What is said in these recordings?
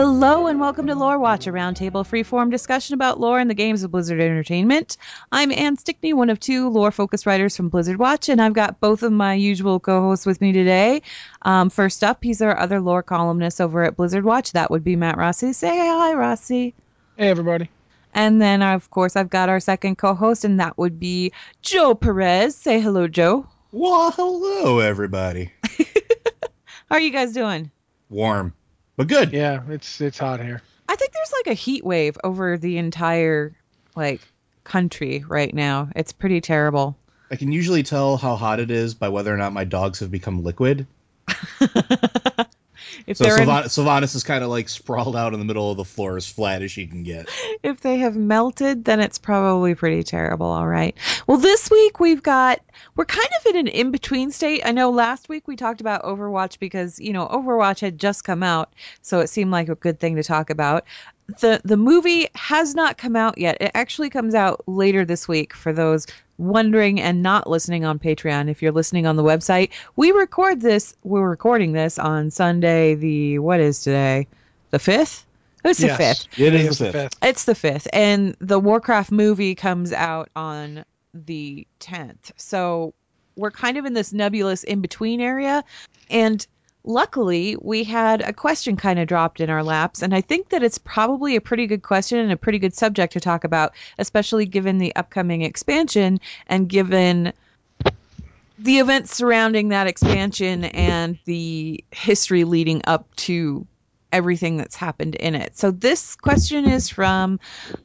Hello and welcome to Lore Watch, a roundtable freeform discussion about lore and the games of Blizzard Entertainment. I'm Anne Stickney, one of two lore-focused writers from Blizzard Watch, and I've got both of my usual co-hosts with me today. Um, first up, he's our other lore columnist over at Blizzard Watch. That would be Matt Rossi. Say hi, Rossi. Hey, everybody. And then, of course, I've got our second co-host, and that would be Joe Perez. Say hello, Joe. Well, hello, everybody. How are you guys doing? Warm, but good. Yeah, it's it's hot here. I think there's like a heat wave over the entire like country right now. It's pretty terrible. I can usually tell how hot it is by whether or not my dogs have become liquid. If So they're in- Sylvanas is kind of like sprawled out in the middle of the floor as flat as she can get. if they have melted, then it's probably pretty terrible. All right. Well, this week we've got we're kind of in an in between state. I know last week we talked about Overwatch because you know Overwatch had just come out, so it seemed like a good thing to talk about. The The movie has not come out yet. It actually comes out later this week for those wondering and not listening on Patreon. If you're listening on the website, we record this. We're recording this on Sunday. The what is today? The fifth. It's the fifth. It Today the fifth. It's the fifth, and the Warcraft movie comes out on the tenth. So we're kind of in this nebulous in between area, and luckily we had a question kind of dropped in our laps, and I think that it's probably a pretty good question and a pretty good subject to talk about, especially given the upcoming expansion and given the events surrounding that expansion and the history leading up to everything that's happened in it. So this question is from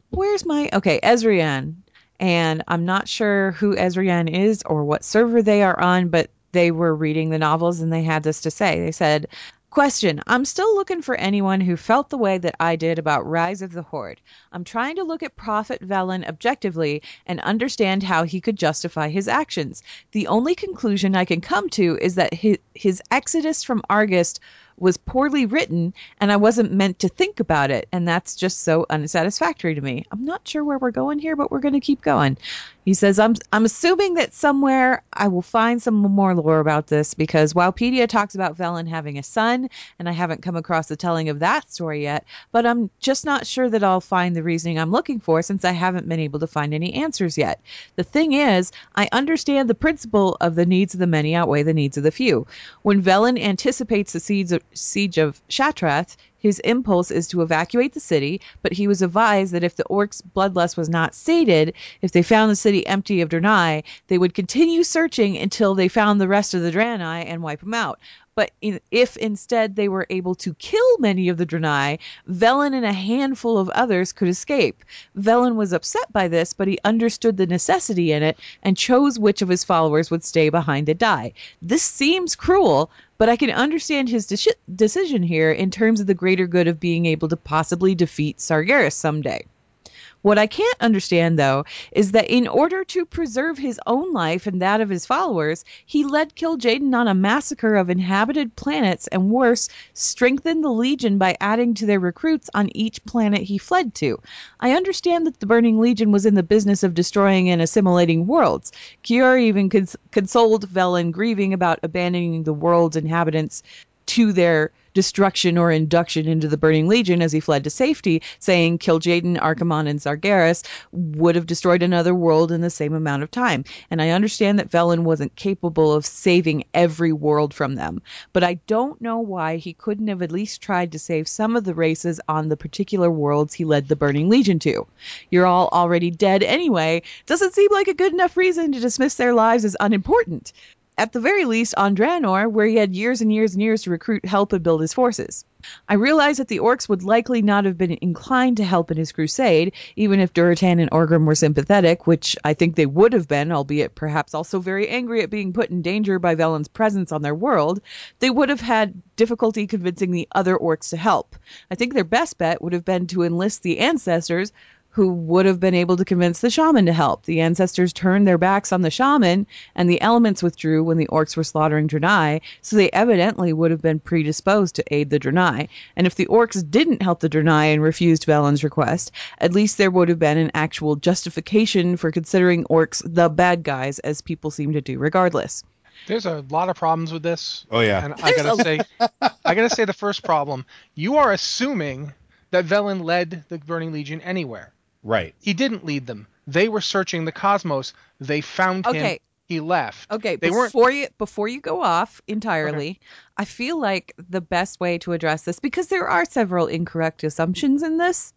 where's my okay, Ezrian. And I'm not sure who Ezrian is or what server they are on, but they were reading the novels and they had this to say. They said, Question I'm still looking for anyone who felt the way that I did about Rise of the Horde. I'm trying to look at Prophet Velen objectively and understand how he could justify his actions. The only conclusion I can come to is that his, his exodus from Argus was poorly written and I wasn't meant to think about it, and that's just so unsatisfactory to me. I'm not sure where we're going here, but we're going to keep going. He says, I'm, I'm assuming that somewhere I will find some more lore about this because Wowpedia talks about Velen having a son, and I haven't come across the telling of that story yet, but I'm just not sure that I'll find the reasoning I'm looking for since I haven't been able to find any answers yet. The thing is, I understand the principle of the needs of the many outweigh the needs of the few. When Velen anticipates the siege of, siege of Shattrath, his impulse is to evacuate the city, but he was advised that if the orcs' bloodlust was not sated, if they found the city empty of Draenei, they would continue searching until they found the rest of the Draenei and wipe them out. But if instead they were able to kill many of the Draenei, Velen and a handful of others could escape. Velen was upset by this, but he understood the necessity in it and chose which of his followers would stay behind to die. This seems cruel, but I can understand his deci- decision here in terms of the greater good of being able to possibly defeat Sargeras someday. What I can't understand, though, is that in order to preserve his own life and that of his followers, he led Kil'jaeden on a massacre of inhabited planets and worse, strengthened the Legion by adding to their recruits on each planet he fled to. I understand that the Burning Legion was in the business of destroying and assimilating worlds. Kior even cons- consoled Velen, grieving about abandoning the world's inhabitants to their destruction or induction into the Burning Legion as he fled to safety, saying Kil'jaeden, Archimonde, and Sargeras would have destroyed another world in the same amount of time. And I understand that Velen wasn't capable of saving every world from them, but I don't know why he couldn't have at least tried to save some of the races on the particular worlds he led the Burning Legion to. You're all already dead anyway. Doesn't seem like a good enough reason to dismiss their lives as unimportant at the very least on Draenor, where he had years and years and years to recruit help and build his forces. I realize that the orcs would likely not have been inclined to help in his crusade, even if Durotan and Orgrim were sympathetic, which I think they would have been, albeit perhaps also very angry at being put in danger by Velen's presence on their world. They would have had difficulty convincing the other orcs to help. I think their best bet would have been to enlist the ancestors who would have been able to convince the shaman to help. The ancestors turned their backs on the shaman, and the elements withdrew when the orcs were slaughtering Draenei, so they evidently would have been predisposed to aid the Draenei. And if the orcs didn't help the Draenei and refused Velen's request, at least there would have been an actual justification for considering orcs the bad guys, as people seem to do regardless. There's a lot of problems with this, Oh yeah. and I gotta say, I gotta say the first problem. You are assuming that Velen led the Burning Legion anywhere. Right. He didn't lead them. They were searching the cosmos. They found him. Okay. He left. Okay, They weren't- before you before you go off entirely, I feel like the best way to address this because there are several incorrect assumptions in this.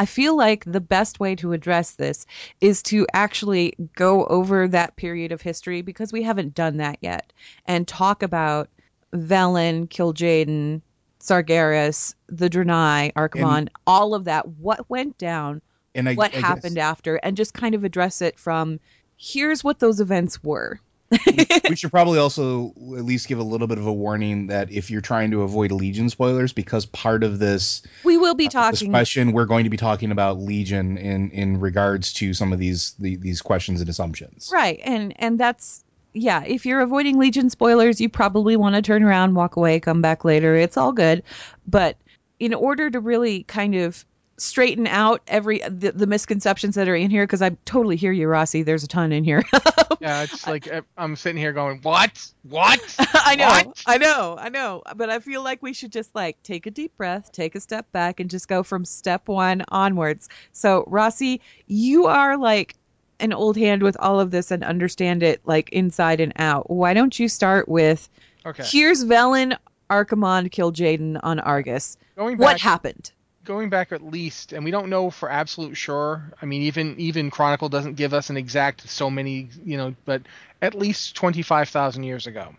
I feel like the best way to address this is to actually go over that period of history because we haven't done that yet and talk about Velen, Kil'jaeden, Sargeras, the Draenei, Archimonde, all of that, what went down, And I, what I guess- happened after, and just kind of address it from here's what those events were. we should probably also at least give a little bit of a warning that if you're trying to avoid Legion spoilers, because part of this, We will be uh, this talking question, we're going to be talking about Legion in in regards to some of these the, these questions and assumptions. right, and and that's yeah. If you're avoiding Legion spoilers, you probably want to turn around, walk away, come back later. It's all good, but in order to really kind of straighten out every the, the misconceptions that are in here, because I totally hear you, Rossi. There's a ton in here. Yeah, it's like uh, I'm sitting here going, what? What? I know, What? I know, I know. But I feel like we should just like take a deep breath, take a step back, and just go from step one onwards. So, Rossi, you are like an old hand with all of this and understand it like inside and out. Why don't you start with Okay. here's Velen, Archimonde, Kil'jaeden on Argus. Going back, What happened? Going back at least, and we don't know for absolute sure. I mean, even even Chronicle doesn't give us an exact so many, you know, but at least twenty five thousand years ago.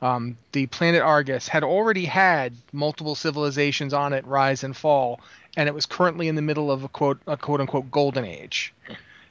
Um, the planet Argus had already had multiple civilizations on it rise and fall, and it was currently in the middle of a quote a quote unquote golden age,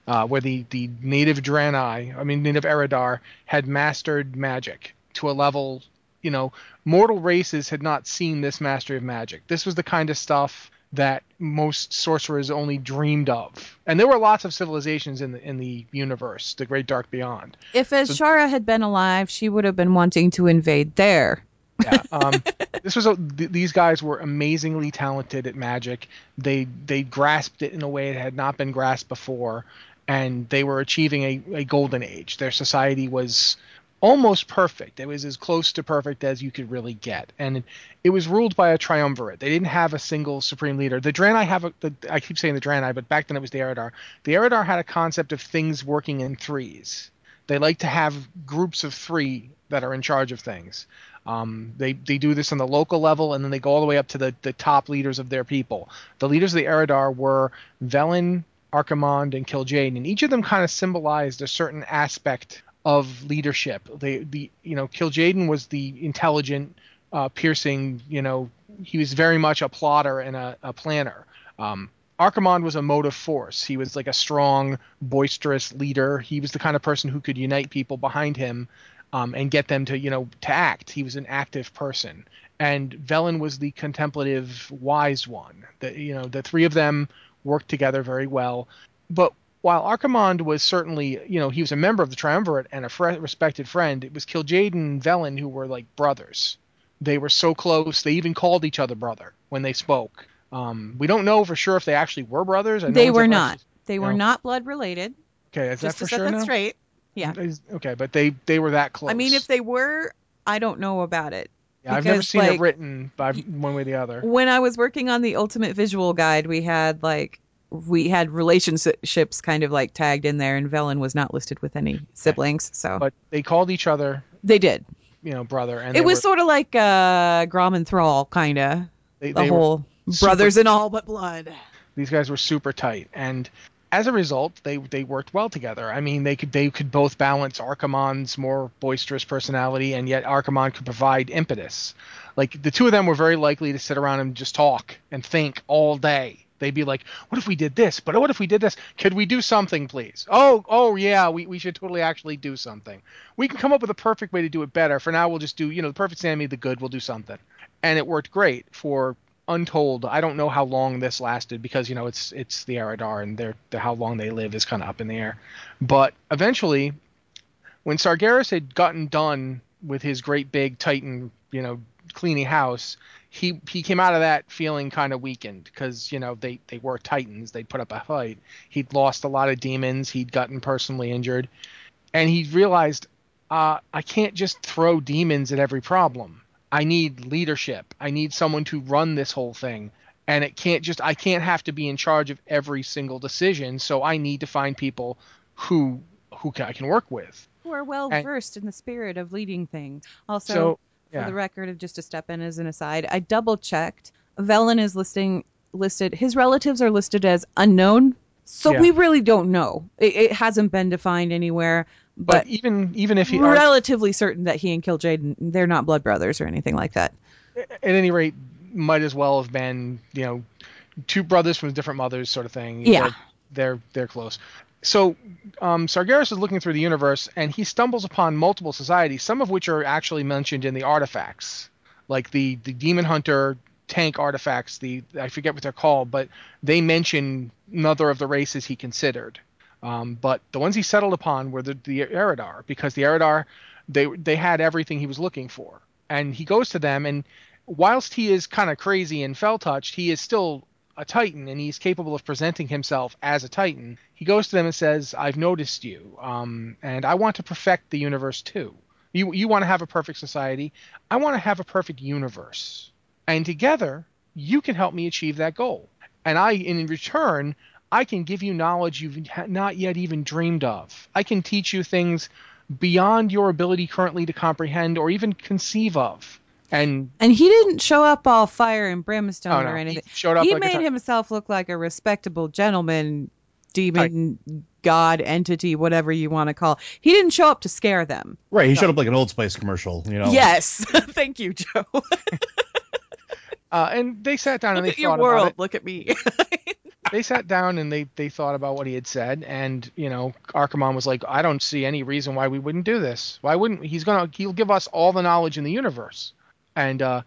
uh, where the the native Draenei, I mean native Eridar, had mastered magic to a level, you know, mortal races had not seen this mastery of magic. This was the kind of stuff that most sorcerers only dreamed of, and there were lots of civilizations in the in the universe, the Great Dark Beyond. If So- Azshara had been alive, she would have been wanting to invade there. yeah. Um, this was a, th- these guys were amazingly talented at magic. They they grasped it in a way it had not been grasped before, and they were achieving a, a golden age. Their society was almost perfect. It was as close to perfect as you could really get, and it, was ruled by a triumvirate. They didn't have a single supreme leader. The Draenei have a. The, I keep saying the Draenei, but back then it was the Eridar. The Eridar had a concept of things working in threes. They like to have groups of three that are in charge of things. Um, they they do this on the local level, and then they go all the way up to the, the top leaders of their people. The leaders of the Eridar were Velen, Archimonde, and Kil'jaeden, and each of them kind of symbolized a certain aspect of leadership. They the you know Kil'jaeden was the intelligent, uh, piercing. You know he was very much a plotter and a, a planner. Um, Archimonde was a motive force. He was like a strong, boisterous leader. He was the kind of person who could unite people behind him um, and get them to, you know, to act. He was an active person. And Velen was the contemplative, wise one. The, you know, the three of them worked together very well. But while Archimonde was certainly, you know, he was a member of the Triumvirate and a respected friend, it was Kil'jaeden and Velen who were like brothers. They were so close. They even called each other brother when they spoke. Um, we don't know for sure if they actually were brothers. they were not. actually- They were No. not blood related. Okay, is that for to set sure that now? straight. Yeah. Okay, but they they were that close. I mean, if they were, I don't know about it. yeah, I've never seen like- it written by one way or the other. When I was working on the Ultimate Visual Guide, we had like we had relationships kind of like tagged in there, and Velen was not listed with any siblings, so But they called each other, they did. you know, brother, and it was were, sort of like uh, Grom and Thrall, kind of the they whole super- brothers in all but blood. these guys were super tight, and as a result, they they worked well together. I mean, they could they could both balance Archimonde's more boisterous personality, and yet Archimonde could provide impetus. Like the two of them were very likely to sit around and just talk and think all day. They'd be like, "What if we did this? But what if we did this? Could we do something, please? Oh, oh yeah, we, we should totally actually do something. We can come up with a perfect way to do it better. For now, we'll just do you know the perfect Sammy, the good. We'll do something." And it worked great for untold. I don't know how long this lasted because you know it's it's the Eridar and they're, the how long they live is kind of up in the air. But eventually, when Sargeras had gotten done with his great big Titan, you know, cleaning house, he he came out of that feeling kind of weakened because you know they they were Titans. They'd put up a fight. He'd lost a lot of demons. He'd gotten personally injured, and he realized uh, I can't just throw demons at every problem. I need leadership. I need someone to run this whole thing. And it can't just, I can't have to be in charge of every single decision. So I need to find people who who I can work with. Who are well versed in the spirit of leading things. Also, So, for yeah. the record, just to step in as an aside, I double checked. Velen is listing listed. His relatives are listed as unknown, so Yeah. we really don't know. It, it hasn't been defined anywhere, but, but, even even if he, relatively certain that he and Kil'jaeden they're not blood brothers or anything like that. at any rate, might as well have been, you know, two brothers from different mothers, sort of thing. Yeah. They're they're, they're close. So um, Sargeras is looking through the universe, and he stumbles upon multiple societies, some of which are actually mentioned in the artifacts, like the the demon hunter tank artifacts. The I forget what they're called, but they mention another of the races he considered. Um, but the ones he settled upon were the, the Eridar, because the Eridar, they they had everything he was looking for, and he goes to them, and whilst he is kind of crazy and fel touched, he is still a Titan, and he's capable of presenting himself as a Titan. He goes to them and says, "I've noticed you, um, and I want to perfect the universe too. You you want to have a perfect society, I want to have a perfect universe, and together you can help me achieve that goal. And I, in return, I can give you knowledge you've not yet even dreamed of. I can teach you things beyond your ability currently to comprehend or even conceive of." And And he didn't show up all fire and brimstone oh no, or he anything. showed up He like a made Ti- himself look like a respectable gentleman, demon, god, entity, whatever you want to call. He didn't show up to scare them. Right, he showed up like an Old Spice commercial, you know. Yes, thank you, Joe. Uh, and they sat down and they at your thought world. about it. Look at me. They sat down and they they thought about what he had said, and you know, Archimonde was like, "I don't see any reason why we wouldn't do this. Why wouldn't he's gonna he'll give us all the knowledge in the universe?" And uh,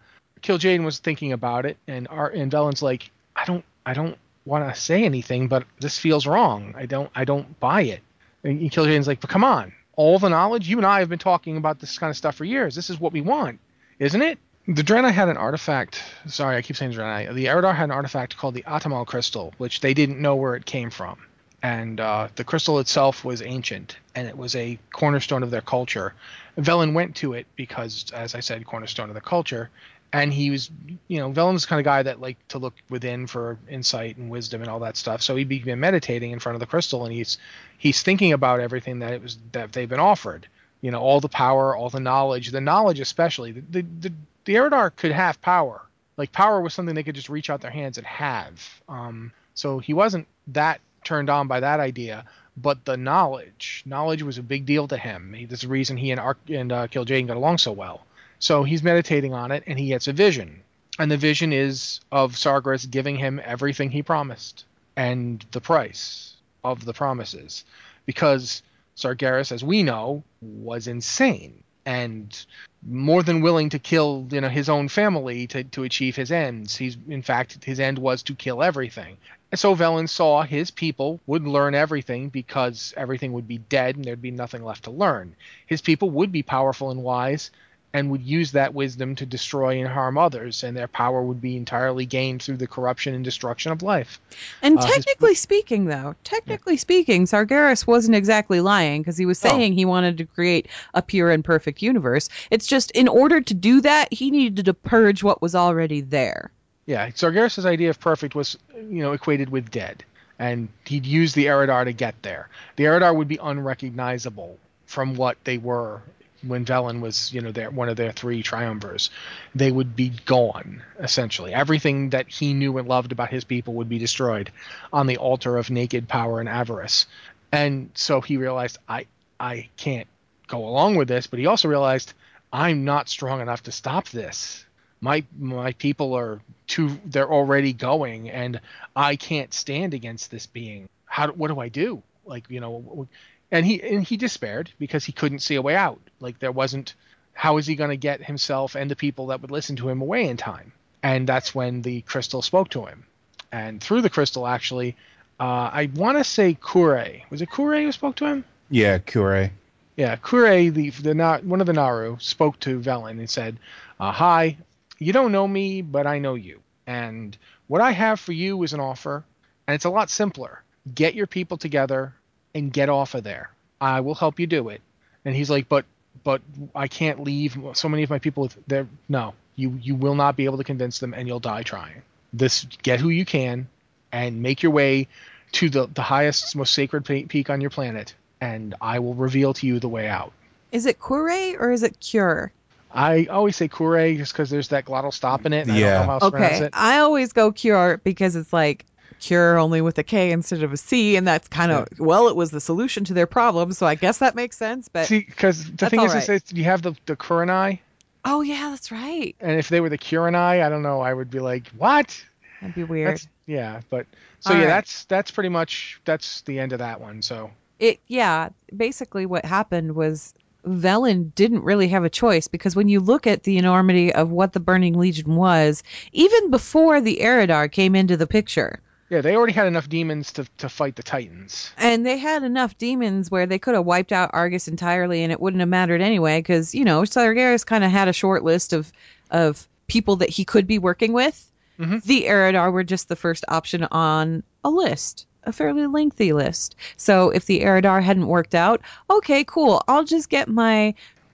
was thinking about it, and Ar- and Velen's like, "I don't I don't want to say anything, but this feels wrong. I don't I don't buy it." And Kil'jaeden's like, "But come on, all the knowledge. You and I have been talking about this kind of stuff for years. This is what we want, isn't it?" The Draenei had an artifact. Sorry, I keep saying Draenei. The Eridar had an artifact called the Atamal Crystal, which they didn't know where it came from. And uh, the crystal itself was ancient, and it was a cornerstone of their culture. Velen went to it because, as I said, cornerstone of the culture. And he was, you know, Velen's kind of guy that liked to look within for insight and wisdom and all that stuff. So he began meditating in front of the crystal, and he's he's thinking about everything that it was that they've been offered you know all the power all the knowledge the knowledge especially the the, the, the Eridar could have power like power was something they could just reach out their hands and have um, so he wasn't that turned on by that idea but the knowledge knowledge was a big deal to him. He, there's a reason he and Ark and uh, got along so well. So he's meditating on it and he gets a vision. And the vision is of Sargeras giving him everything he promised and the price of the promises. Because Sargeras, as we know, was insane and more than willing to kill you know his own family to, to achieve his ends. He's in fact his end was to kill everything. And so Velen saw his people would learn everything because everything would be dead and there'd be nothing left to learn. His people would be powerful and wise and would use that wisdom to destroy and harm others, and their power would be entirely gained through the corruption and destruction of life. And Uh, his- technically speaking, though, technically speaking, Sargeras wasn't exactly lying because he was Oh. saying he wanted to create a pure and perfect universe. It's just in order to do that, he needed to purge what was already there. Yeah, Sargeras' idea of perfect was, you know, equated with dead, and he'd use the Eridar to get there. The Eridar would be unrecognizable from what they were when Velen was, you know, their, one of their three triumvirs. They would be gone, essentially. Everything that he knew and loved about his people would be destroyed on the altar of naked power and avarice. And so he realized, I, I can't go along with this, but he also realized, I'm not strong enough to stop this my my people are too they're already going and i can't stand against this being how what do i do like you know and he and he despaired because he couldn't see a way out. Like there wasn't how is he going to get himself and the people that would listen to him away in time? And that's when the crystal spoke to him. And through the crystal actually uh, i want to say kure. Was it kure who spoke to him? Yeah, Kure. yeah, Kure, the the one of the Naaru, spoke to Velen and said, uh, "Hi, you don't know me, but I know you, and what I have for you is an offer, and it's a lot simpler. Get your people together and get off of there. I will help you do it." And he's like, "But but I can't leave so many of my people. With there, no, you you will not be able to convince them, and you'll die trying. This get who you can, and make your way to the the highest, most sacred peak on your planet, and I will reveal to you the way out. Is it Kure or is it Cure? I always say Kure just because there's that glottal stop in it. And Yeah. I don't know how else Okay, it. I always go Cure because it's like Cure only with a K instead of a C, and that's kind of well, it was the solution to their problem, so I guess that makes sense. But See, because the thing is, is right. that you have the the Kurenai, oh yeah, that's right. and if they were the Kurenai, I don't know, I would be like, what? That'd be weird. That's, yeah, but so All yeah, right. that's that's pretty much that's the end of that one. So it yeah basically what happened was Velen didn't really have a choice because when you look at the enormity of what the Burning Legion was, even before the Eridar came into the picture, yeah, they already had enough demons to to fight the Titans. and they had enough demons where they could have wiped out Argus entirely and it wouldn't have mattered anyway because you know Sargeras kind of had a short list of of people that he could be working with. Mhm. The Eridar were just the first option on a list, a fairly lengthy list. So if the Eridar hadn't worked out, okay, cool. I'll just get my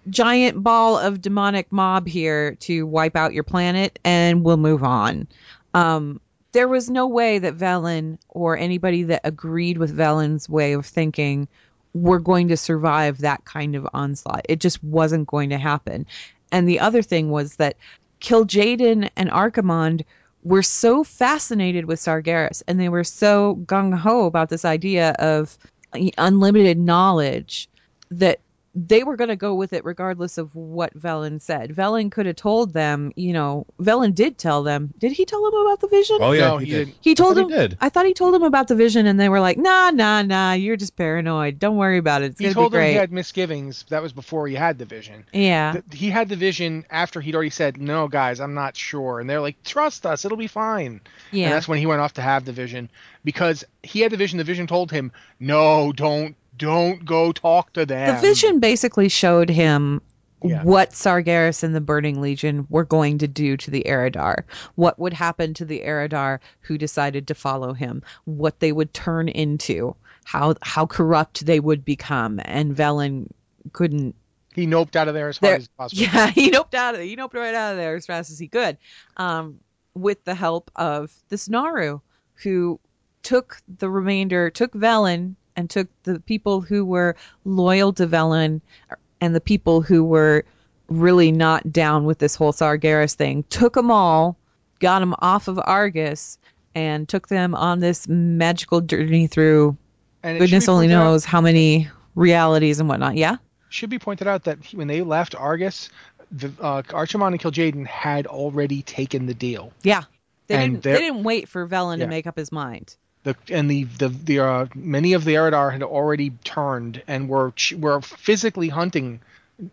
giant ball of demonic mob here to wipe out your planet and we'll move on. Um, there was no way that Velen or anybody that agreed with Velen's way of thinking were going to survive that kind of onslaught. It just wasn't going to happen. And the other thing was that Kil'jaeden and Archimonde were so fascinated with Sargeras and they were so gung ho about this idea of unlimited knowledge that they were going to go with it regardless of what Velen said. Velen could have told them, you know, Velen did tell them. Did he tell them about the vision? Oh yeah, No, he he did. He told I them. he did. I thought he told them about the vision, and they were like, "Nah, nah, nah. You're just paranoid. Don't worry about it. It's He told be them great." he had misgivings. That was before he had the vision. yeah, Th- He had the vision after he'd already said, "No, guys, I'm not sure," and they're like, "Trust us, it'll be fine." yeah. And that's when he went off to have the vision because he had the vision. The vision told him, "No, don't, don't go talk to them." the vision basically showed him Yeah. what Sargeras and the Burning Legion were going to do to the Eridar, what would happen to the Eridar who decided to follow him, what they would turn into, how how corrupt they would become, and Velen couldn't He noped out of there as There- as possible. Yeah, he noped out of it. He noped right out of there as fast as he could, um, with the help of this Naaru, who took the remainder, took Velen, and took the people who were loyal to Velen, and the people who were really not down with this whole Sargeras thing. Took them all, got them off of Argus, and took them on this magical journey through And goodness only pointed out- knows how many realities and whatnot. Yeah. should be pointed out that when they left Argus, the uh, Archimonde and Kil'jaeden had already taken the deal. Yeah. They And didn't. They didn't wait for Velen Yeah. to make up his mind. The and the the, the uh, many of the Eridar had already turned and were were physically hunting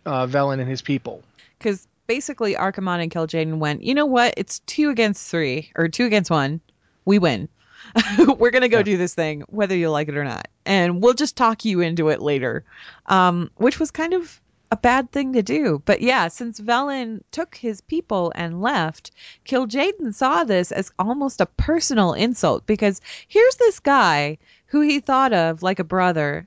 uh, Velen and his people. Because basically, Archimonde and Kil'jaeden went. You know what? It's two against three or two against one. We win. We're gonna go Yeah. do this thing, whether you like it or not, and we'll just talk you into it later. Um, which was kind of a bad thing to do. But yeah, since Velen took his people and left, Kil'jaeden saw this as almost a personal insult because here's this guy who he thought of like a brother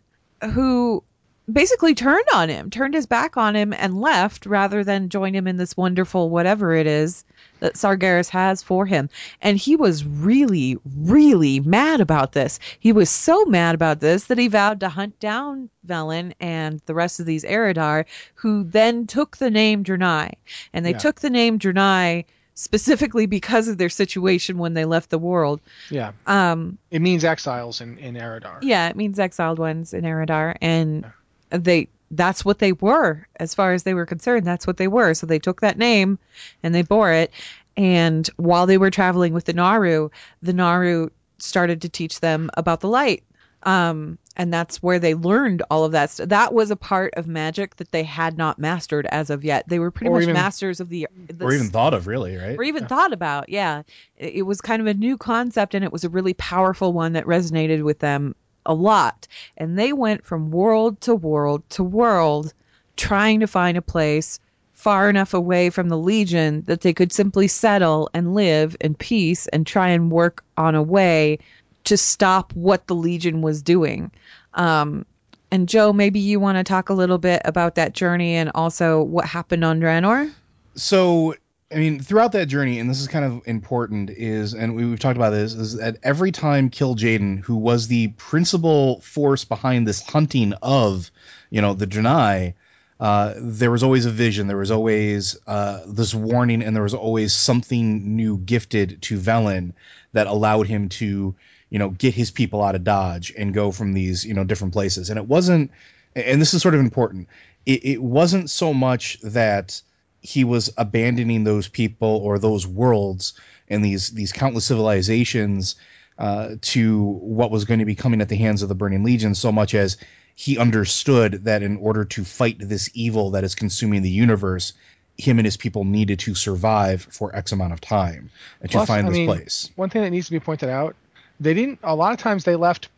who basically turned on him, turned his back on him and left rather than join him in this wonderful whatever it is that Sargeras has for him. And he was really, really mad about this. He was so mad about this that he vowed to hunt down Velen and the rest of these Eridar, who then took the name Draenei. And they Yeah. took the name Draenei specifically because of their situation when they left the world. Yeah, Um, it means exiles in in Eridar. yeah, it means exiled ones in Eridar, and they that's what they were as far as they were concerned. That's what they were. So they took that name and they bore it. And while they were traveling with the Naaru, the Naaru started to teach them about the light. Um, and that's where they learned all of that. St- that was a part of magic that they had not mastered as of yet. They were pretty Or much even- masters of the, the or even thought of really, right? or even thought about. Yeah, it, it was kind of a new concept, and it was a really powerful one that resonated with them a lot. And they went from world to world to world, trying to find a place far enough away from the Legion that they could simply settle and live in peace and try and work on a way to stop what the Legion was doing. Um, And Joe, maybe you want to talk a little bit about that journey and also what happened on Draenor? So, I mean, throughout that journey, and this is kind of important, is and we, have talked about this, is that every time Kil'jaeden, who was the principal force behind this hunting of, you know, the Draenei, uh, there was always a vision, there was always uh, this warning, and there was always something new gifted to Velen that allowed him to, you know, get his people out of Dodge and go from these, you know, different places. And it wasn't, and this is sort of important, it, it wasn't so much that he was abandoning those people or those worlds and these these countless civilizations uh, to what was going to be coming at the hands of the Burning Legion, so much as he understood that in order to fight this evil that is consuming the universe, him and his people needed to survive for X amount of time and Plus, to find I this mean, place. One thing that needs to be pointed out: they didn't. A lot of times they left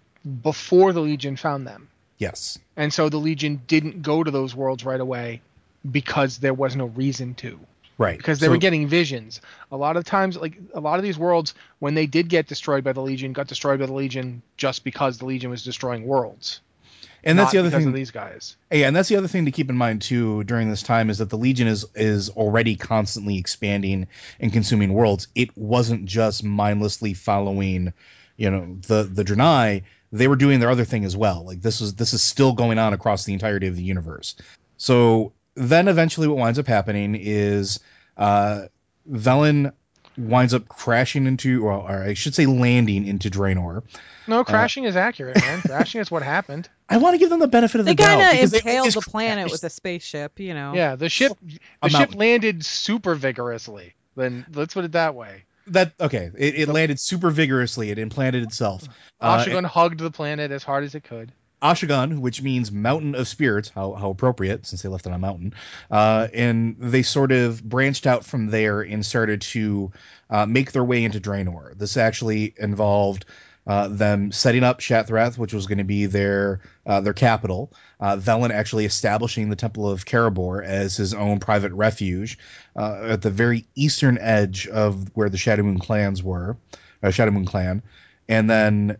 before the Legion found them. Yes. And so the Legion didn't go to those worlds right away because there was no reason to. Right. Because they so, were getting visions. A lot of times, like a lot of these worlds, when they did get destroyed by the Legion, got destroyed by the Legion just because the Legion was destroying worlds. And that's the other thing. Of these guys. Yeah, and that's the other thing to keep in mind too during this time is that the Legion is is already constantly expanding and consuming worlds. It wasn't just mindlessly following, you know, the the Draenei. They were doing their other thing as well. Like this is this is still going on across the entirety of the universe. So then eventually what winds up happening is uh, Velen winds up crashing into, or, or I should say landing into Draenor. No, uh, crashing uh, is accurate, man. crashing is what happened. I want to give them the benefit of they the doubt. They kind of impaled the planet crashed. with a spaceship, you know. Yeah, the ship the ship landed super vigorously. Then let's put it that way. That okay, it, it landed super vigorously. It implanted itself. Ashigun uh, hugged the planet as hard as it could. Ashigan, which means mountain of spirits, how, how appropriate since they left on a mountain. Uh, and they sort of branched out from there and started to uh, make their way into Draenor. This actually involved uh, them setting up Shattrath, which was going to be their uh, their capital. Uh, Velen actually establishing the Temple of Karabor as his own private refuge uh, at the very eastern edge of where the Shadowmoon clans were, Shadowmoon clan, and then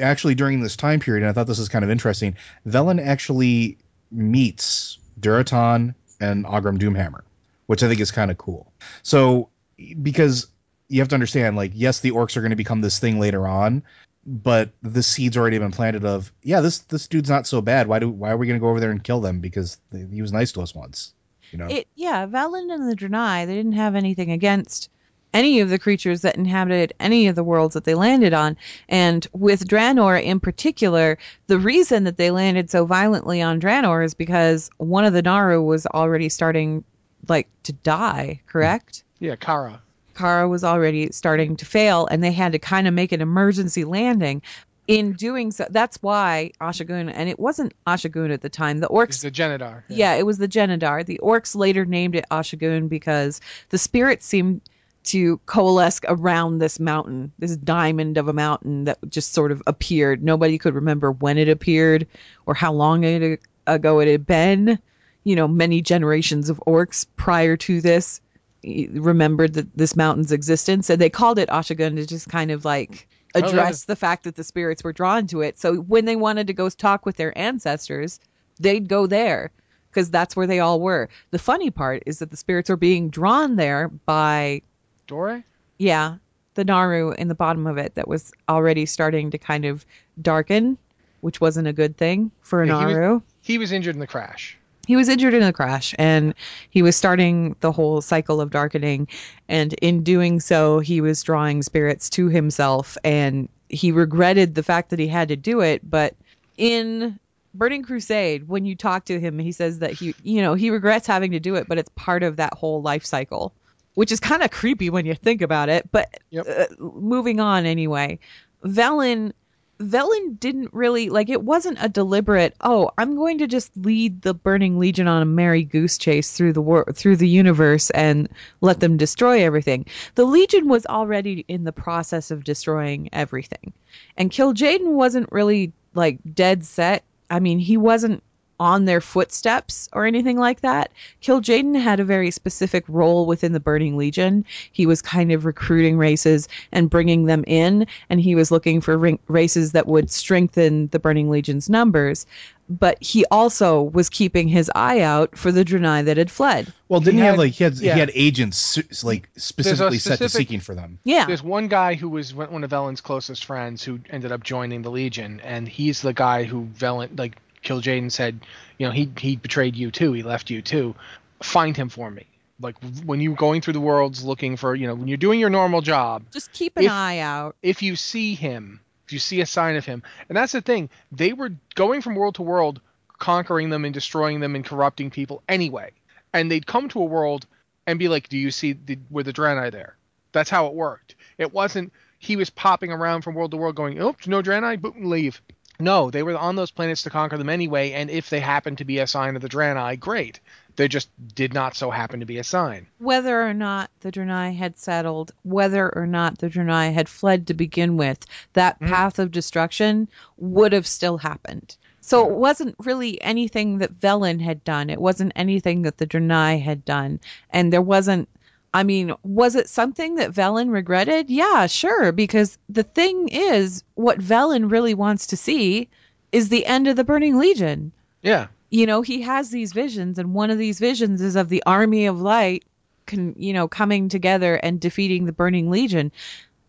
actually during this time period, and I thought this is kind of interesting, Velen actually meets Durotan and Orgrim Doomhammer, which I think is kind of cool. So because you have to understand, like, yes, the orcs are going to become this thing later on, but the seeds already been planted of, yeah, this this dude's not so bad. Why do why are we going to go over there and kill them? Because he was nice to us once. You know? It, yeah, Velen and the Draenei, they didn't have anything against any of the creatures that inhabited any of the worlds that they landed on. And with Draenor in particular, the reason that they landed so violently on Draenor is because one of the Naaru was already starting like to die, correct? Yeah, Kara. Kara was already starting to fail and they had to kind of make an emergency landing. In doing so, that's why Ashigun, and it wasn't Ashigun at the time. The orcs. It's the Genedar. Yeah. yeah. it was the Genedar. The orcs later named it Ashigun because the spirits seemed to coalesce around this mountain, this diamond of a mountain that just sort of appeared. Nobody could remember when it appeared or how long it, ago it had been. You know, many generations of orcs prior to this remembered that this mountain's existence, and they called it Ashigun to just kind of like oh, address oh, yeah. the fact that the spirits were drawn to it. So when they wanted to go talk with their ancestors, they'd go there because that's where they all were. The funny part is that the spirits are being drawn there by Dore? Yeah, the Naaru in the bottom of it that was already starting to kind of darken, which wasn't a good thing for a yeah, Naaru. He was, he was injured in the crash. He was injured in the crash, and he was starting the whole cycle of darkening. And in doing so, he was drawing spirits to himself, and he regretted the fact that he had to do it. But in Burning Crusade, when you talk to him, he says that he, you know, he regrets having to do it, but it's part of that whole life cycle which is kind of creepy when you think about it. But yep. uh, moving on anyway, Velen Velen didn't really like it wasn't a deliberate, oh, I'm going to just lead the Burning Legion on a merry goose chase through the wor- through the universe and let them destroy everything. The Legion was already in the process of destroying everything. And Kil'jaeden wasn't really like dead set. I mean, he wasn't on their footsteps or anything like that. Kil'jaeden had a very specific role within the Burning Legion. He was kind of recruiting races and bringing them in, and he was looking for ring- races that would strengthen the Burning Legion's numbers. But he also was keeping his eye out for the Draenei that had fled. Well, didn't He he, have like he had yeah. he had agents like specifically set to seeking for them? Yeah. There's one guy who was one of Velen's closest friends who ended up joining the Legion, and he's the guy who Velen, like Kil'jaeden said, you know, he he betrayed you too. He left you too. Find him for me. Like when you're going through the worlds looking for, you know, when you're doing your normal job, Just keep an If- eye out. if you see him, if you see a sign of him, and that's the thing, they were going from world to world, conquering them and destroying them and corrupting people anyway. And they'd come to a world and be like, "Do you see the, were the Draenei there?" That's how it worked. It wasn't he was popping around from world to world, going, "Oops, no Draenei, boom, leave." No, they were on those planets to conquer them anyway, and if they happened to be a sign of the Draenei, great. They just did not so happen to be a sign. whether or not the Draenei had settled, whether or not the Draenei had fled to begin with, that Mhm. path of destruction would have still happened. So it wasn't really anything that Velen had done. It wasn't anything that the Draenei had done. And there wasn't I mean, was it something that Velen regretted? Yeah, sure, because the thing is what Velen really wants to see is the end of the Burning Legion Yeah. you know he has these visions and one of these visions is of the army of light con, you know coming together and defeating the burning legion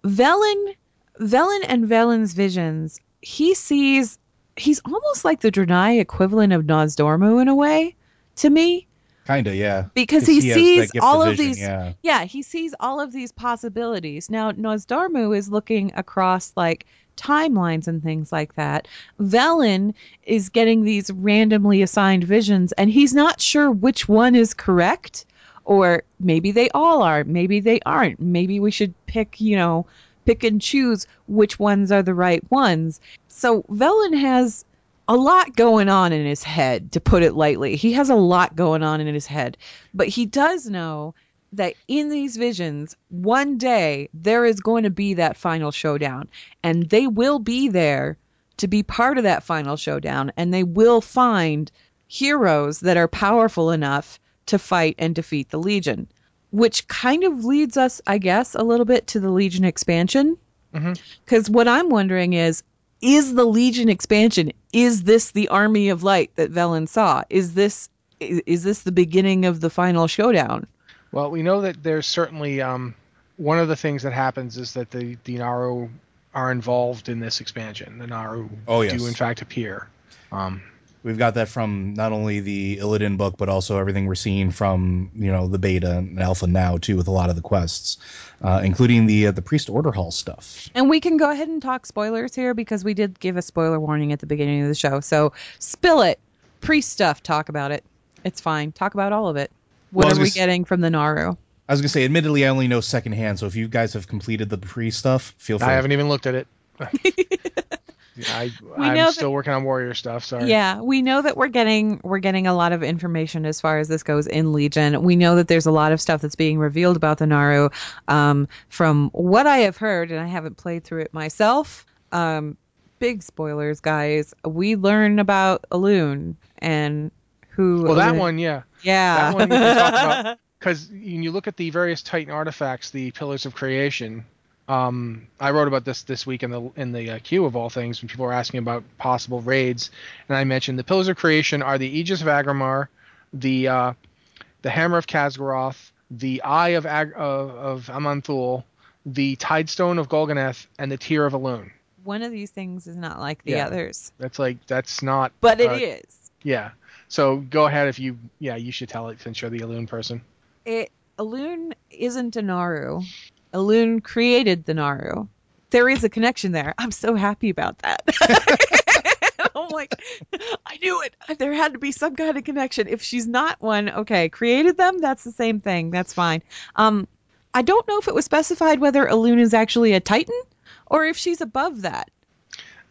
velen velen and velen's visions he sees he's almost like the Draenei equivalent of Nozdormu in a way to me Kinda, yeah. Because he, that sees all of vision, these Yeah. yeah, he sees all of these possibilities. Now, Nozdormu is looking across like timelines and things like that. Velen is getting these randomly assigned visions, and he's not sure which one is correct, or maybe they all are, maybe they aren't. Maybe we should pick, you know, pick and choose which ones are the right ones. So Velen has a lot going on in his head, to put it lightly. He has a lot going on in his head, but he does know that in these visions, one day there is going to be that final showdown, and they will be there to be part of that final showdown, and they will find heroes that are powerful enough to fight and defeat the Legion. Which kind of leads us, I guess, a little bit to the Legion expansion. Mhm. Because what I'm wondering is, is the Legion expansion, is this the army of light that Velen saw? Is this is, is this the beginning of the final showdown? Well, we know that there's certainly um, one of the things that happens is that the the Naaru are involved in this expansion. The Naaru Oh, yes. do in fact appear. Um, We've got that from not only the Illidan book, but also everything we're seeing from you know the beta and alpha now too, with a lot of the quests, uh, including the uh, the priest order hall stuff. And we can go ahead and talk spoilers here because we did give a spoiler warning at the beginning of the show. So spill it. Pre stuff, talk about it. It's fine. Talk about all of it. What Well, are we gonna s- getting from the Naaru? I was gonna say, admittedly, I only know secondhand, so if you guys have completed the pre stuff, feel free. I haven't even looked at it. I, We I'm know still working on warrior stuff. Sorry. Yeah, we know that we're getting we're getting a lot of information as far as this goes in Legion. We know that there's a lot of stuff that's being revealed about the Naaru. Um, from what I have heard, and I haven't played through it myself. Um, big spoilers, guys. We learn about Elune and who. Well, that one, yeah. yeah. that one we can talk about. Because when you look at the various Titan artifacts, the Pillars of Creation, um, I wrote about this this week in the in the uh, queue of all things when people were asking about possible raids, and I mentioned the Pillars of Creation are the Aegis of Aggramar, the uh, the Hammer of Khaz'goroth, the Eye of Ag- of, of Aman'Thul, the Tidestone of Golganneth, and the Tear of Elune. one of these things is not like the Yeah. others, That's like that's not. but it uh, is. Yeah. So go ahead if you yeah you should tell it since you're the Elune person. it Elune isn't a Naaru. Elune created the Naaru. There is a connection there. I'm so happy about that. I'm like, I knew it. There had to be some kind of connection. If she's not one, okay, created them, that's the same thing. That's fine. Um, I don't know if it was specified whether Elune is actually a Titan or if she's above that.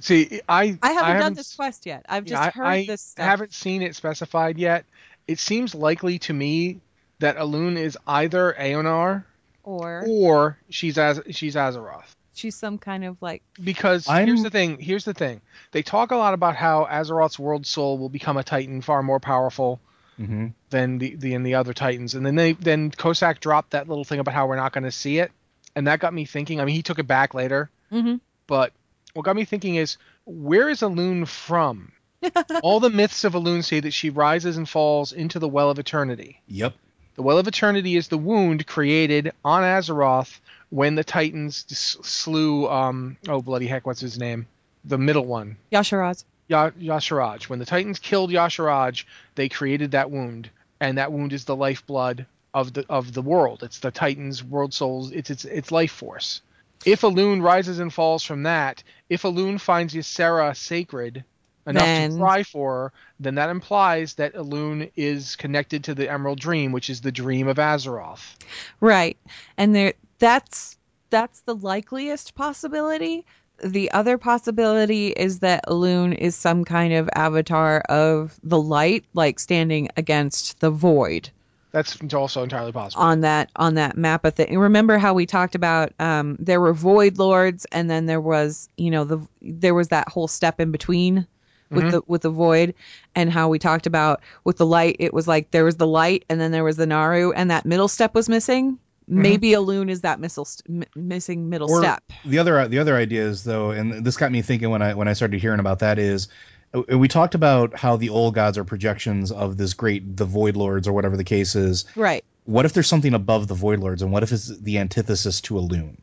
See, I I haven't done haven't this quest yet. I've Yeah, just I- heard I this stuff. I haven't seen it specified yet. It seems likely to me that Elune is either Aonar Or or she's Az- she's Azeroth. she's some kind of like because I'm- here's the thing. Here's the thing. They talk a lot about how Azeroth's world soul will become a Titan, far more powerful hmm than the, the and the other Titans. And then they then Kosak dropped that little thing about how we're not going to see it, and that got me thinking. I mean, he took it back later, Mhm. but what got me thinking is where is Elune from? All the myths of Elune say that she rises and falls into the Well of Eternity. Yep. The Well of Eternity is the wound created on Azeroth when the Titans s- slew um oh bloody heck what's his name the middle one Yasharaz. Ya- Y'Shaarj. When the Titans killed Y'Shaarj, they created that wound, and that wound is the lifeblood of the of the world. It's the Titans' world souls. It's its its life force. If Elune rises and falls from that, if Elune finds Ysera sacred enough Then- to cry for then that implies that Elune is connected to the Emerald Dream, which is the dream of Azeroth. Right. And there that's that's the likeliest possibility. The other possibility is that Elune is some kind of avatar of the light, like standing against the void That's also entirely possible. on that on that map of thing. Remember how we talked about um there were void lords and then there was, you know, the there was that whole step in between with Mhm. the with the void and how we talked about with the light it was like there was the light and then there was the Naaru and that middle step was missing. Maybe Elune is that missile st- m- missing middle Or step. the other the other idea is though, and this got me thinking when I when I started hearing about that is uh, we talked about how the old gods are projections of this great the void lords or whatever the case is. Right. What if there's something above the void lords, and what if it's the antithesis to Elune?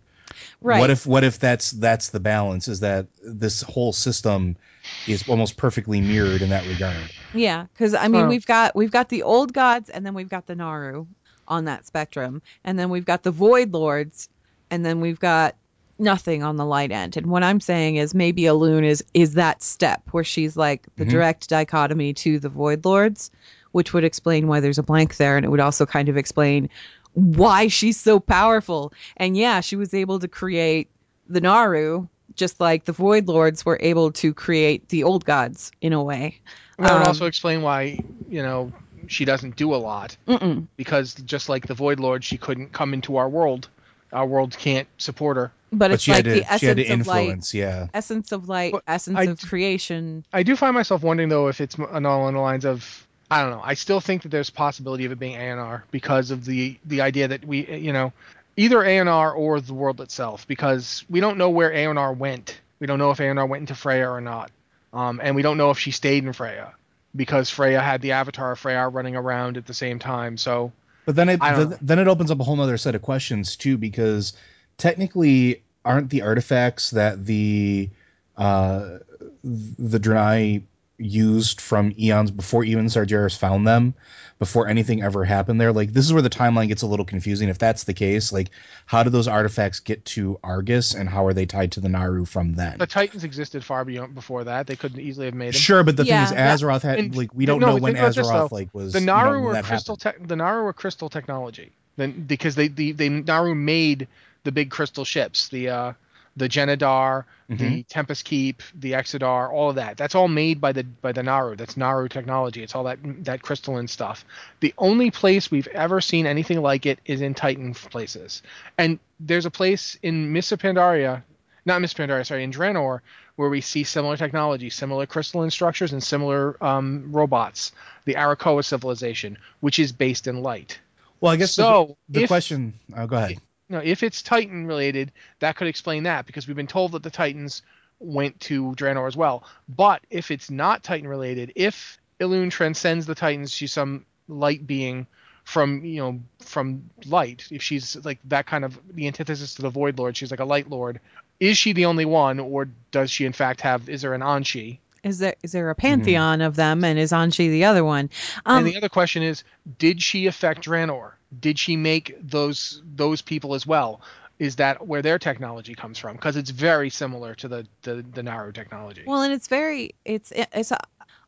Right. What if what if that's that's the balance? Is that this whole system is almost perfectly mirrored in that regard? Yeah, because I mean Huh. we've got we've got the old gods and then we've got the Naaru on that spectrum, and then we've got the Void Lords, and then we've got nothing on the light end. And what I'm saying is maybe Elune is is that step where she's like the Mhm. direct dichotomy to the Void Lords, which would explain why there's a blank there, and it would also kind of explain why she's so powerful. And yeah, she was able to create the Naaru. Just like the Void Lords were able to create the old gods in a way. And that would Um, also explain why you know she doesn't do a lot. Mm-mm. because just like the Void Lord, she couldn't come into our world. Our world can't support her. But, But it's she like had the to she had to essence of light, yeah. essence of light, But essence I of creation. I do find myself wondering though if it's m- along the lines of I don't know. I still think that there's a possibility of it being Eonar because of the the idea that we you know either Eonar or the world itself because we don't know where Eonar went. We don't know if Eonar went into Freya or not, um, and we don't know if she stayed in Freya because Freya had the avatar of Freya running around at the same time. So But then it I then it opens up a whole other set of questions too, because technically, aren't the artifacts that the uh, the Draenei used from eons before even Sargeras found them, before anything ever happened there? Like this is where the timeline gets a little confusing. If that's the case, like how did those artifacts get to Argus, and how are they tied to the Naaru from then? the Titans existed far beyond before that. They couldn't easily have made them. Sure, but the Yeah, thing is, Azeroth had and- like we don't no, know when think about this, though. like was the you know, Naaru when were that crystal happened. tech the Naaru were crystal technology. Then because they the they Naaru made the big crystal ships, the uh the Genedar, Mm-hmm. the Tempest Keep, the Exodar, all of that. That's all made by the by the Naaru. That's Naaru technology. It's all that that crystalline stuff. The only place we've ever seen anything like it is in Titan places. And there's a place in Miss Pandaria, not Miss Pandaria, sorry, in Draenor, where we see similar technology, similar crystalline structures, and similar um, robots. The Arakkoa civilization, which is based in light. Well, I guess the- So the if- question. Oh, go ahead. You know, if it's Titan related, that could explain that because we've been told that the Titans went to Draenor as well. But if it's not Titan related, if Elune transcends the Titans, she's some light being from you know from light. If she's like that kind of the antithesis to the Void Lord, she's like a Light Lord. Is she the only one, or does she in fact have? Is there an An'she? Is there is there a pantheon of them, and is An'she the other one? Um, and the other question is, did she affect Draenor? Did she make those those people as well? Is that where their technology comes from? Because it's very similar to the, the the Naaru technology. well, and it's very it's it's a,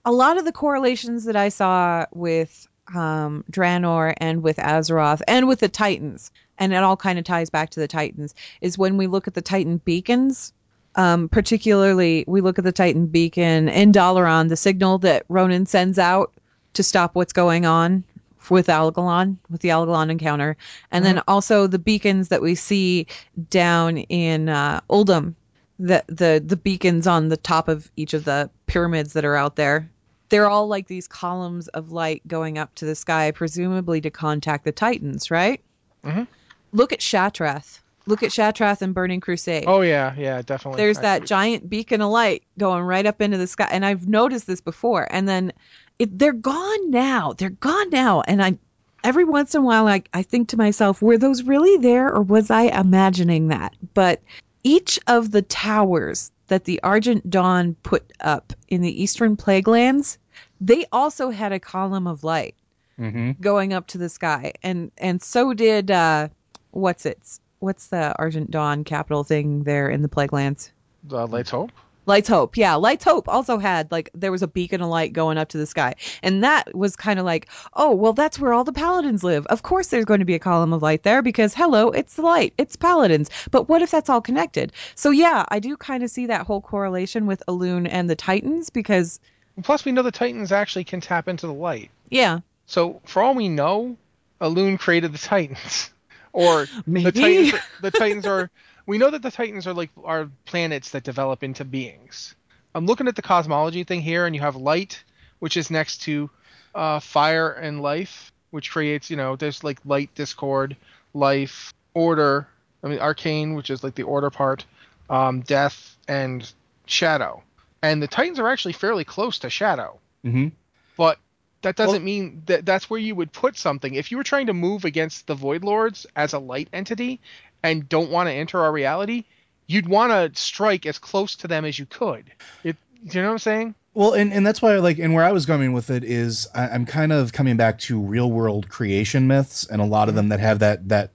a lot of the correlations that I saw with um, Draenor and with Azeroth and with the Titans, and it all kind of ties back to the Titans. Is when we look at the Titan beacons. Um, particularly, we look at the Titan beacon in Dalaran, the signal that Rhonin sends out to stop what's going on with Algalon, with the Algalon encounter, and then also the beacons that we see down in uh, Uldum, the the the beacons on the top of each of the pyramids that are out there. They're all like these columns of light going up to the sky, presumably to contact the Titans, right? Mhm. Look at Shattrath. Look at Shattrath and Burning Crusade Oh yeah, yeah, definitely. there's I that see. giant beacon of light going right up into the sky and i've noticed this before and then it, they're gone now they're gone now and i every once in a while I, I think to myself were those really there or was i imagining that but each of the towers that the argent dawn put up in the eastern Plaguelands, they also had a column of light Mm-hmm. going up to the sky and and so did uh what's it what's the argent dawn capital thing there in the plague lands Uh, Let's hope. Lights Hope. Yeah, Lights Hope also had like there was a beacon of light going up to the sky. And that was kind of like, oh, well that's where all the paladins live. Of course there's going to be a column of light there because hello, it's the light. It's paladins. But what if that's all connected? So yeah, I do kind of see that whole correlation with Elune and the Titans because Plus, we know the Titans actually can tap into the light. yeah, So for all we know, Elune created the Titans, or Maybe. the Titans. The Titans are. We know that the Titans are like are planets that develop into beings. I'm looking at the cosmology thing here, and you have light, which is next to uh, fire and life, which creates you know there's like light, discord, life, order. I mean arcane, which is like the order part, um, death, and shadow. And the Titans are actually fairly close to shadow Mm-hmm. but that doesn't Well- mean that that's where you would put something. If you were trying to move against the Void Lords as a light entity and don't want to enter our reality, you'd want to strike as close to them as you could. It, do you know what I'm saying? Well, and, and that's why, like, and where I was going with it is I, I'm kind of coming back to real world creation myths and a lot of them mm-hmm. that have that that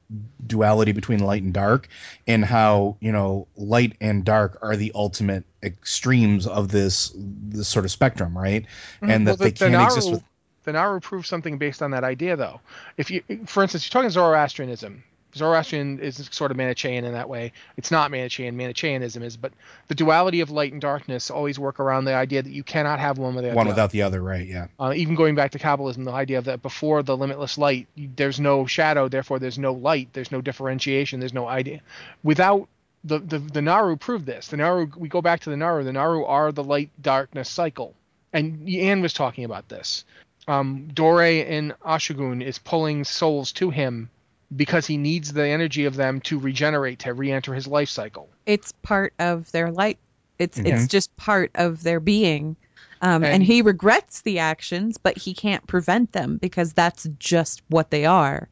duality between light and dark, and how you know light and dark are the ultimate extremes of this this sort of spectrum, right? Mm-hmm. And Well, that they the, the can't exist with. The Naaru proves something based on that idea, though. If you, for instance, you're talking Zoroastrianism. Zoroastrian is sort of Manichaean in that way. It's not Manichaean. Manichaeanism is, but the duality of light and darkness always work around the idea that you cannot have one without One the other. without the other, right? Yeah. Uh, even going back to Kabbalism, the idea of that before the limitless light, there's no shadow, therefore there's no light, there's no differentiation, there's no idea. Without the, the the Naaru proved this. The Naaru, we go back to the Naaru. The Naaru are the light darkness cycle, and Anne was talking about this. Um, D'ore in Oshu'gun is pulling souls to him because he needs the energy of them to regenerate, to re-enter his life cycle. it's part of their light. It's Mhm. it's just part of their being. Um, and, And- he regrets the actions, but he can't prevent them because that's just what they are.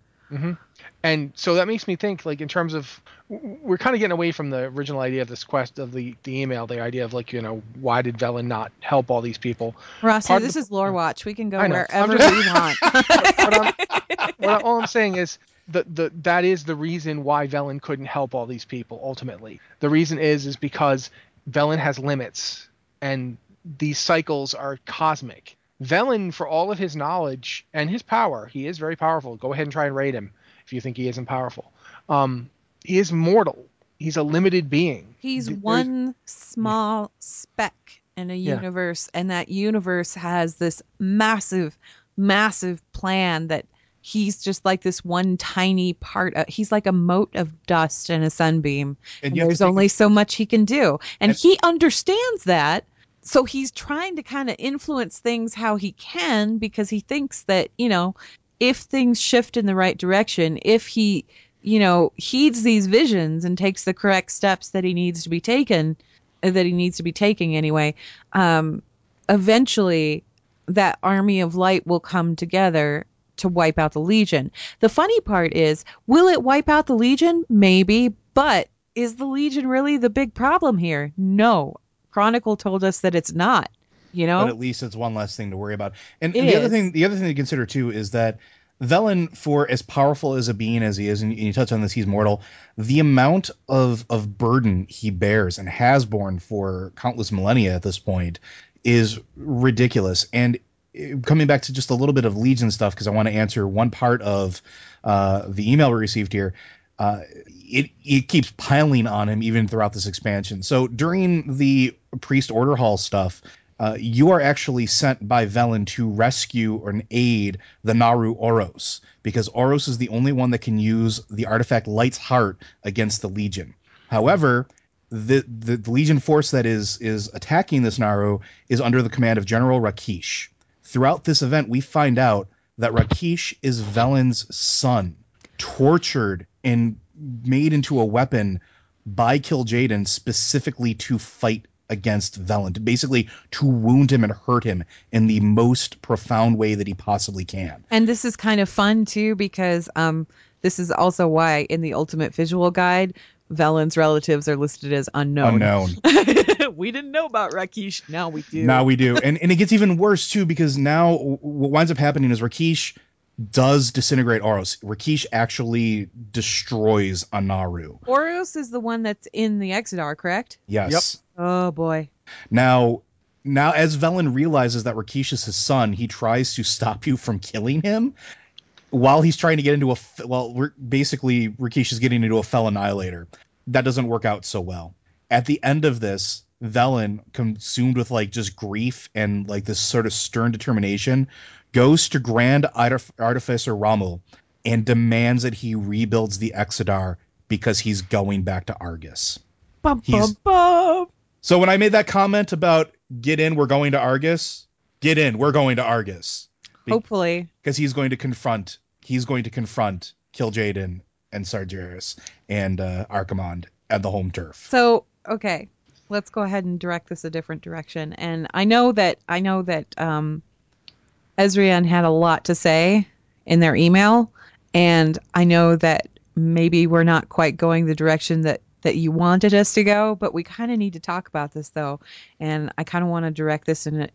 And so that makes me think like in terms of we're kind of getting away from the original idea of this quest of the the email the idea of like you know why did Velen not help all these people Rossi, Part this the- is Lore Watch. We can go I know. I'm wherever just- we want. what I'm, what I, all I'm saying is that the that is the reason why Velen couldn't help all these people ultimately the reason is is because Velen has limits and these cycles are cosmic Velen for all of his knowledge and his power he is very powerful go ahead and try and raid him if you think he isn't powerful um he is mortal he's a limited being He's There's- one small speck in a Yeah. universe, and that universe has this massive, massive plan that he's just like this one tiny part of. He's like a mote of dust in a sunbeam, and, to there's only so much he can do, and And- he understands that. So he's trying to kind of influence things how he can because he thinks that you know if things shift in the right direction, if he you know, heeds these visions and takes the correct steps that he needs to be taken, uh, that he needs to be taking anyway, um, eventually that army of light will come together to wipe out the Legion. The funny part is, will it wipe out the Legion? Maybe, but is the Legion really the big problem here? No. Chronicle told us that it's not. You know? but at least it's one less thing to worry about. And, and the other thing, the other thing to consider too is that Velen, for as powerful as a being as he is, and you touch on this, he's mortal. The amount of of burden he bears and has borne for countless millennia at this point is ridiculous. And uh, coming back to just a little bit of Legion stuff, because I want to answer one part of uh, the email we received here. Uh, it it keeps piling on him even throughout this expansion. So during the priest order hall stuff, uh, you are actually sent by Velen to rescue or aid the Naaru O'ros because O'ros is the only one that can use the artifact Light's Heart against the Legion. However, the, the, the Legion force that is is attacking this Naaru is under the command of General Rakeesh. Throughout this event, we find out that Rakeesh is Velen's son, tortured and made into a weapon by Kil'jaeden specifically to fight against Velen, basically to wound him and hurt him in the most profound way that he possibly can. And this is kind of fun too because um, this is also why in the Ultimate Visual Guide, Velen's relatives are listed as unknown. Unknown. we didn't know about Rakeesh. Now we do. Now we do. And and it gets even worse too because now what winds up happening is Rakeesh does disintegrate O'ros. Rakeesh actually destroys Anaru. O'ros is the one that's in the Exodar, correct? Yes. Oh boy. Now now as Velen realizes that Rakeesh is his son, he tries to stop you from killing him. While he's trying to get into a well, we're, basically Rakeesh is getting into a fel annihilator. That doesn't work out so well. At the end of this, Velen, consumed with like just grief and like this sort of stern determination, goes to Grand Artif- Artificer Romuul and demands that he rebuilds the Exodar because he's going back to Argus. Bum, bum, bum. So when I made that comment about get in, we're going to Argus, get in, we're going to Argus. Be- Hopefully. Because he's going to confront he's going to confront Kil'jaeden and Sargeras and uh, Archimonde at the home turf. So, okay, let's go ahead and direct this a different direction. And I know that I know that um, Ezrian had a lot to say in their email, and I know that maybe we're not quite going the direction that that you wanted us to go, but we kind of need to talk about this though, and I kind of want to direct this in a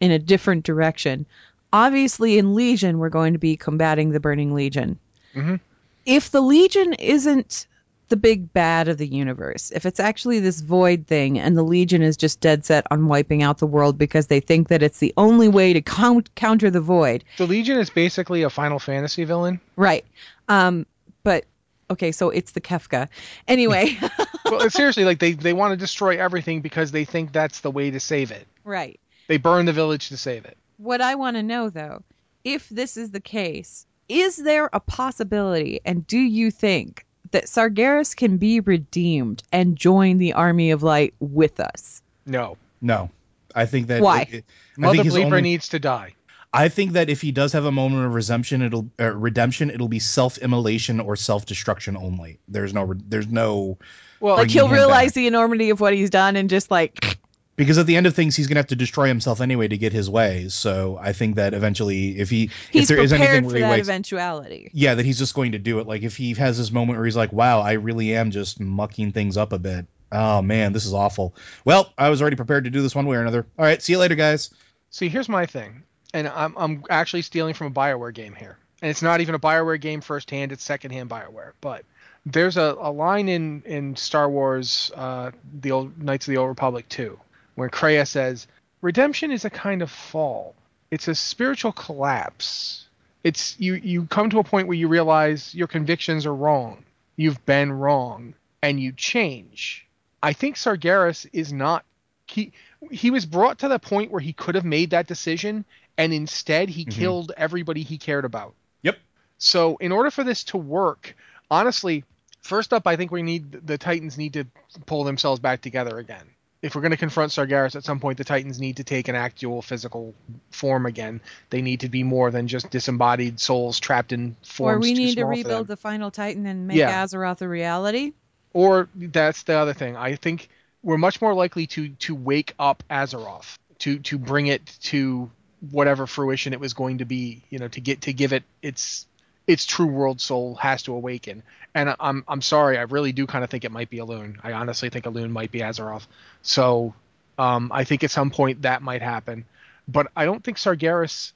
in a different direction. Obviously, in Legion, we're going to be combating the Burning Legion. Mhm. If the Legion isn't the big bad of the universe, if it's actually this void thing and the Legion is just dead set on wiping out the world because they think that it's the only way to count- counter the void, The Legion is basically a Final Fantasy villain. right? Um, but okay, so it's the Kefka. Anyway, well, seriously, like they they want to destroy everything because they think that's the way to save it. right. They burn the village to save it. What I want to know though, if this is the case, is there a possibility and do you think that Sargeras can be redeemed and join the army of light with us? No, No. I think that Why? I Mother think Bleeper only- needs to die. I think that if he does have a moment of redemption, it'll uh, redemption. It'll be self-immolation or self-destruction only. There's no. There's no Well, like he'll realize back. the enormity of what he's done and just like because at the end of things, he's gonna have to destroy himself anyway to get his way. So I think that eventually, if he he's if there is anything for where he that waits, eventuality. yeah, that he's just going to do it. Like if he has this moment where he's like, "Wow, I really am just mucking things up a bit." Oh man, this is awful. Well, I was already prepared to do this one way or another. All right, see you later, guys. See, here's my thing, and I'm I'm actually stealing from a Bioware game here, and it's not even a Bioware game firsthand; it's secondhand Bioware. But there's a, a line in in Star Wars, uh, the old Knights of the Old Republic 2, where Kreia says, "Redemption is a kind of fall. It's a spiritual collapse. It's you you come to a point where you realize your convictions are wrong. You've been wrong, and you change." I think Sargeras is not he he was brought to the point where he could have made that decision and instead he Mhm. killed everybody he cared about. Yep. So in order for this to work, honestly, first up I think we need the Titans need to pull themselves back together again. If we're going to confront Sargeras at some point, the Titans need to take an actual physical form again. They need to be more than just disembodied souls trapped in forms Or we too need to small for rebuild the final Titan and make Yeah. Azeroth a reality. Or that's the other thing. I think we're much more likely to to wake up Azeroth to to bring it to whatever fruition it was going to be. You know, to get to give it its its true world soul has to awaken. And I'm I'm sorry, I really do kind of think it might be Elune. I honestly think Elune might be Azeroth. So um, I think at some point that might happen. But I don't think Sargeras.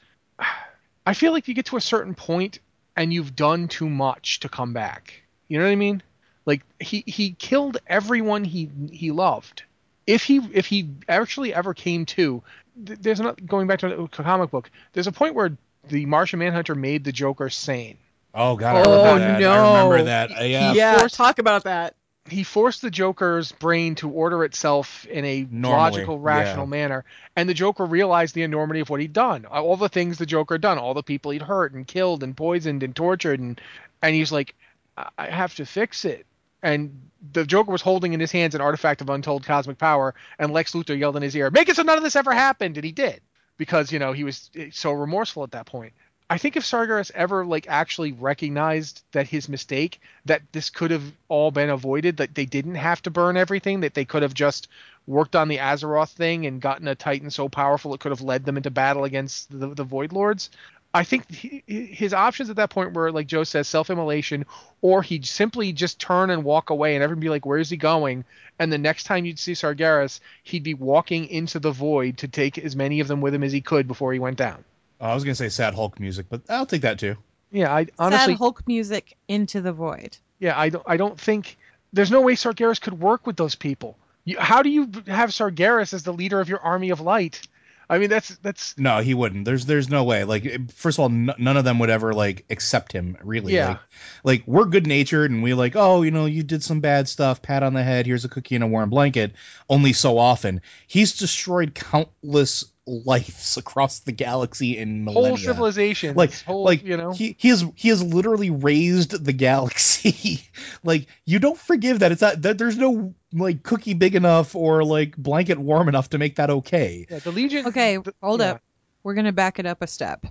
I feel like you get to a certain point and you've done too much to come back. You know what I mean? Like he he killed everyone he he loved. If he if he actually ever came to, there's not going back to a comic book. There's a point where the Martian Manhunter made the Joker sane. Oh god, Oh, I remember that. no. I remember that. Uh, yeah. yeah, forced- talk about that. he forced the Joker's brain to order itself in a Normally, logical, rational yeah. manner, and the Joker realized the enormity of what he'd done, all the things the Joker had done, all the people he'd hurt and killed and poisoned and tortured, and and he's like, I, I have to fix it. And the Joker was holding in his hands an artifact of untold cosmic power, and Lex Luthor yelled in his ear, "Make it so none of this ever happened," and he did because you know he was so remorseful at that point. I think if Sargeras ever like actually recognized that his mistake, that this could have all been avoided, that they didn't have to burn everything, that they could have just worked on the Azeroth thing and gotten a Titan so powerful it could have led them into battle against the, the Void Lords. I think he, his options at that point were, like Joe says, self-immolation, or he'd simply just turn and walk away, and everyone be like, "Where's he going?" And the next time you'd see Sargeras, he'd be walking into the void to take as many of them with him as he could before he went down. Oh, I was gonna say sad Hulk music, but I'll take that too. Yeah, I honestly, Sad Hulk music into the void. yeah, I don't, I don't think there's no way Sargeras could work with those people. You, how do you have Sargeras as the leader of your army of light? I mean, that's that's No, he wouldn't. There's there's no way. Like first of all, n- none of them would ever like accept him. Really. Yeah. Like, like we're good natured and we like, oh, you know, you did some bad stuff. Pat on the head. Here's a cookie and a warm blanket. Only so often. He's destroyed countless lives across the galaxy in millennia. whole civilization. like whole, like you know, he he has he has literally raised the galaxy like you don't forgive that it's not that there's no like cookie big enough or like blanket warm enough to make that okay yeah, the Legion. Okay, the- hold yeah, up. We're going to back it up a step.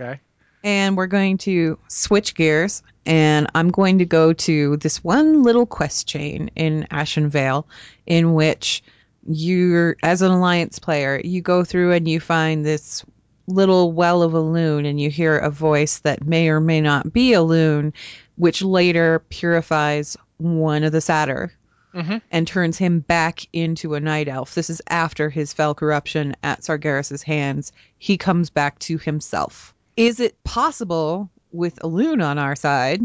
Okay. And we're going to switch gears. And I'm going to go to this one little quest chain in Ashen Vale, in which you're, as an Alliance player, you go through and you find this little well of Elune, and you hear a voice that may or may not be Elune, which later purifies one of the satyr hmm and turns him back into a night elf. This is after his fel corruption at Sargeras' hands. He comes back to himself. Is it possible with Elune on our side,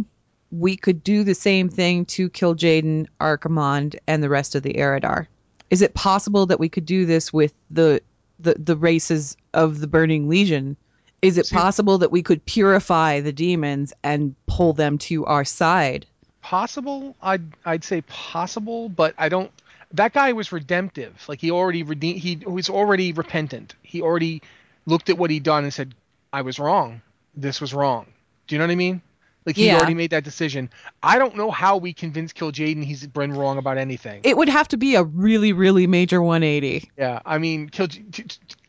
we could do the same thing to kill Jaden, Archimonde, and the rest of the Eridar? Is it possible that we could do this with the the, the races of the Burning Legion? Is it See- possible that we could purify the demons and pull them to our side? Possible. I'd I'd say possible, but I don't. That guy was redemptive. Like he already redeemed. He was already repentant. He already looked at what he'd done and said, "I was wrong. This was wrong." Do you know what I mean? Like he Yeah. already made that decision. I don't know how we convince Kil'jaeden he's been wrong about anything. It would have to be a really, really major 180. Yeah, I mean, Kill.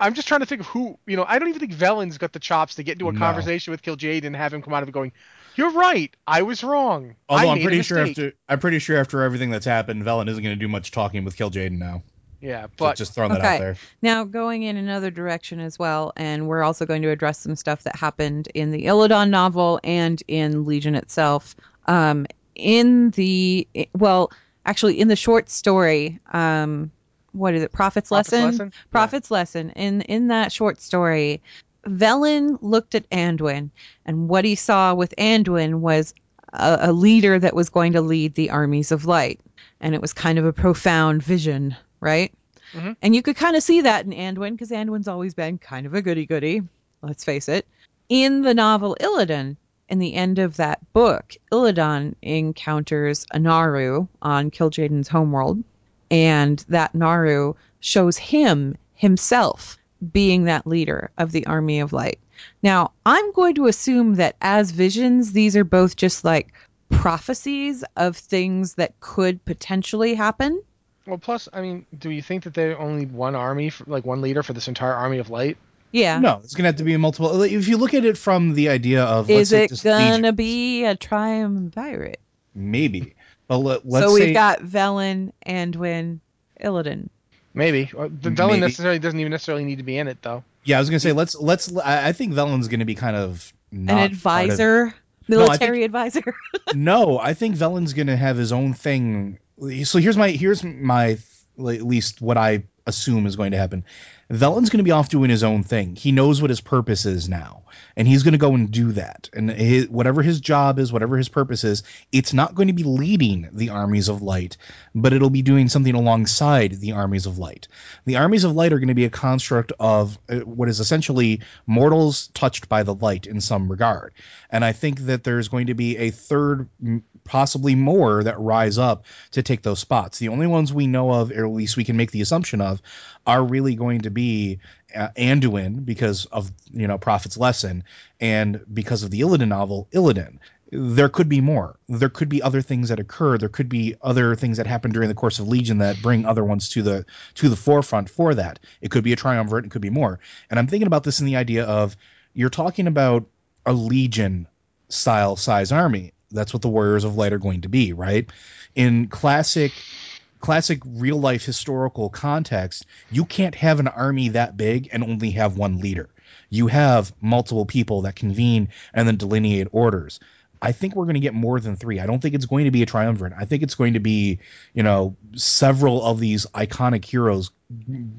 I'm just trying to think of who. You know, I don't even think Velen's got the chops to get into a No. conversation with Kill Jade and have him come out of it going, "You're right. I was wrong. although I i'm pretty a sure after i'm pretty sure after everything that's happened velen isn't going to do much talking with Kil'jaeden now Yeah, but but just throwing that Okay. out there Now, going in another direction as well, and we're also going to address some stuff that happened in the Illidan novel and in Legion itself. Um, in the, well, actually, in the short story, um, what is it? Prophet's, Prophet's Lesson? Lesson? Yeah. Prophet's Lesson. In, in that short story, Velen looked at Anduin, and what he saw with Anduin was a, a leader that was going to lead the armies of light. And it was kind of a profound vision, right? Mm-hmm. And you could kind of see that in Anduin because Anduin's always been kind of a goody goody, let's face it. In the novel Illidan, in the end of that book, Illidan encounters a Naaru on Kil'jaeden's homeworld, and that Naaru shows him himself being that leader of the Army of Light. Now, I'm going to assume that as visions, these are both just like prophecies of things that could potentially happen. Well, plus, I mean, do you think that they're only one army, for, like one leader for this entire army of light? Yeah. no it's going to have to be multiple if you look at it from the idea of Is it just gonna legion- be a triumvirate? maybe but let, let's so we've say got Velen, Anduin, Illidan. Maybe. The Velen Maybe. necessarily doesn't even necessarily need to be in it, though. yeah i was going to say let's let's i I think velen's going to be kind of not An part of- advisor, No, military advisor. no, I think Velen's gonna have his own thing. So here's my here's my at least what I assume is going to happen. Velen's going to be off doing his own thing. He knows what his purpose is now, and he's going to go and do that. And his, whatever his job is, whatever his purpose is, it's not going to be leading the armies of light, but it'll be doing something alongside the armies of light. The armies of light are going to be a construct of uh, what is essentially mortals touched by the light in some regard. And I think that there's going to be a third, possibly more, that rise up to take those spots. The only ones we know of, or at least we can make the assumption of, are really going to be uh, Anduin because of you know Prophet's lesson, and because of the Illidan novel, Illidan. There could be more. There could be other things that occur. There could be other things that happen during the course of Legion that bring other ones to the to the forefront for that. It could be a triumvirate. It could be more. And I'm thinking about this in the idea of you're talking about a Legion style size army. That's what the Warriors of Light are going to be, right? In classic classic real life historical context, you can't have an army that big and only have one leader. You have multiple people that convene and then delineate orders. I think we're going to get more than three. I don't think it's going to be a triumvirate. I think it's going to be, you know, several of these iconic heroes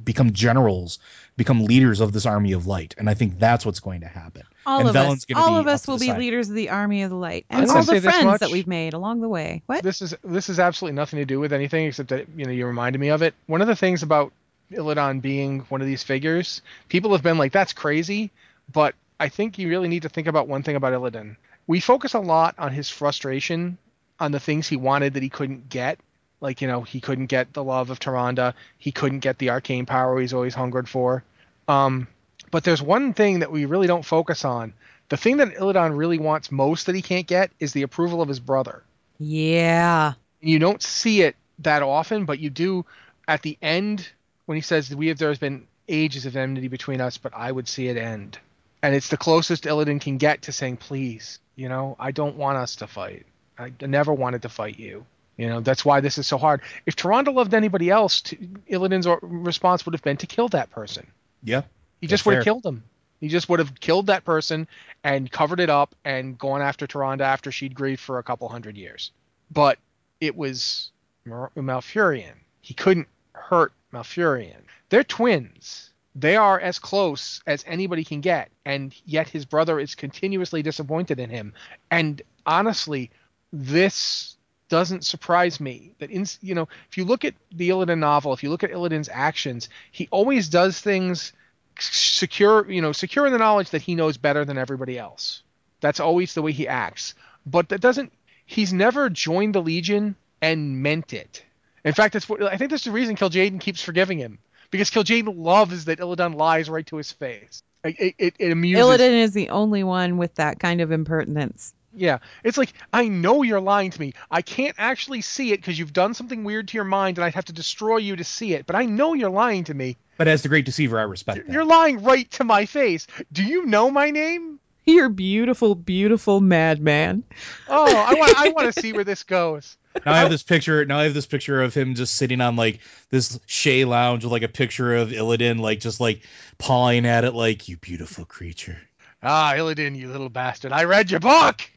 become generals, become leaders of this army of light, and I think that's what's going to happen. All and of Velen's us, all of us will be side. leaders of the army of the light, and all the friends much. that we've made along the way. What? This is this is absolutely nothing to do with anything except that you know you reminded me of it. One of the things about Illidan being one of these figures, people have been like, "That's crazy," but I think you really need to think about one thing about Illidan. We focus a lot on his frustration, on the things he wanted that he couldn't get. Like you know, he couldn't get the love of Tyrande, he couldn't get the arcane power he's always hungered for. Um, but there's one thing that we really don't focus on. The thing that Illidan really wants most that he can't get is the approval of his brother yeah. you don't see it that often, but you do at the end when he says we have there's been ages of enmity between us, but I would see it end. And it's the closest Illidan can get to saying, please, you know, I don't want us to fight. I never wanted to fight you. You know, that's why this is so hard. If Tyrande loved anybody else, t- Illidan's response would have been to kill that person. Yeah. He just would have killed him. He just would have killed that person and covered it up and gone after Tyrande after she'd grieved for a couple hundred years. But it was Mal- Malfurion. He couldn't hurt Malfurion. They're twins. They are as close as anybody can get, and yet his brother is continuously disappointed in him. And honestly, this doesn't surprise me. That in you know, if you look at the Illidan novel, if you look at Illidan's actions, he always does things secure, you know, secure in the knowledge that he knows better than everybody else. That's always the way he acts. But that doesn't. He's never joined the Legion and meant it. In fact, that's what I think. That's the reason Kil'jaeden keeps forgiving him because Kil'jaeden loves that Illidan lies right to his face. It, it, it amuses. Illidan is the only one with that kind of impertinence. Yeah, it's like I know you're lying to me. I can't actually see it because you've done something weird to your mind, and I'd have to destroy you to see it. But I know you're lying to me. But as the great deceiver, I respect that. You're lying right to my face. Do you know my name? You're beautiful, beautiful madman. Oh, I want I want to see where this goes. now I have this picture. Now I have this picture of him just sitting on like this Shea lounge with like a picture of Illidan, like just like pawing at it, like you beautiful creature. Ah, Illidan, you little bastard! I read your book.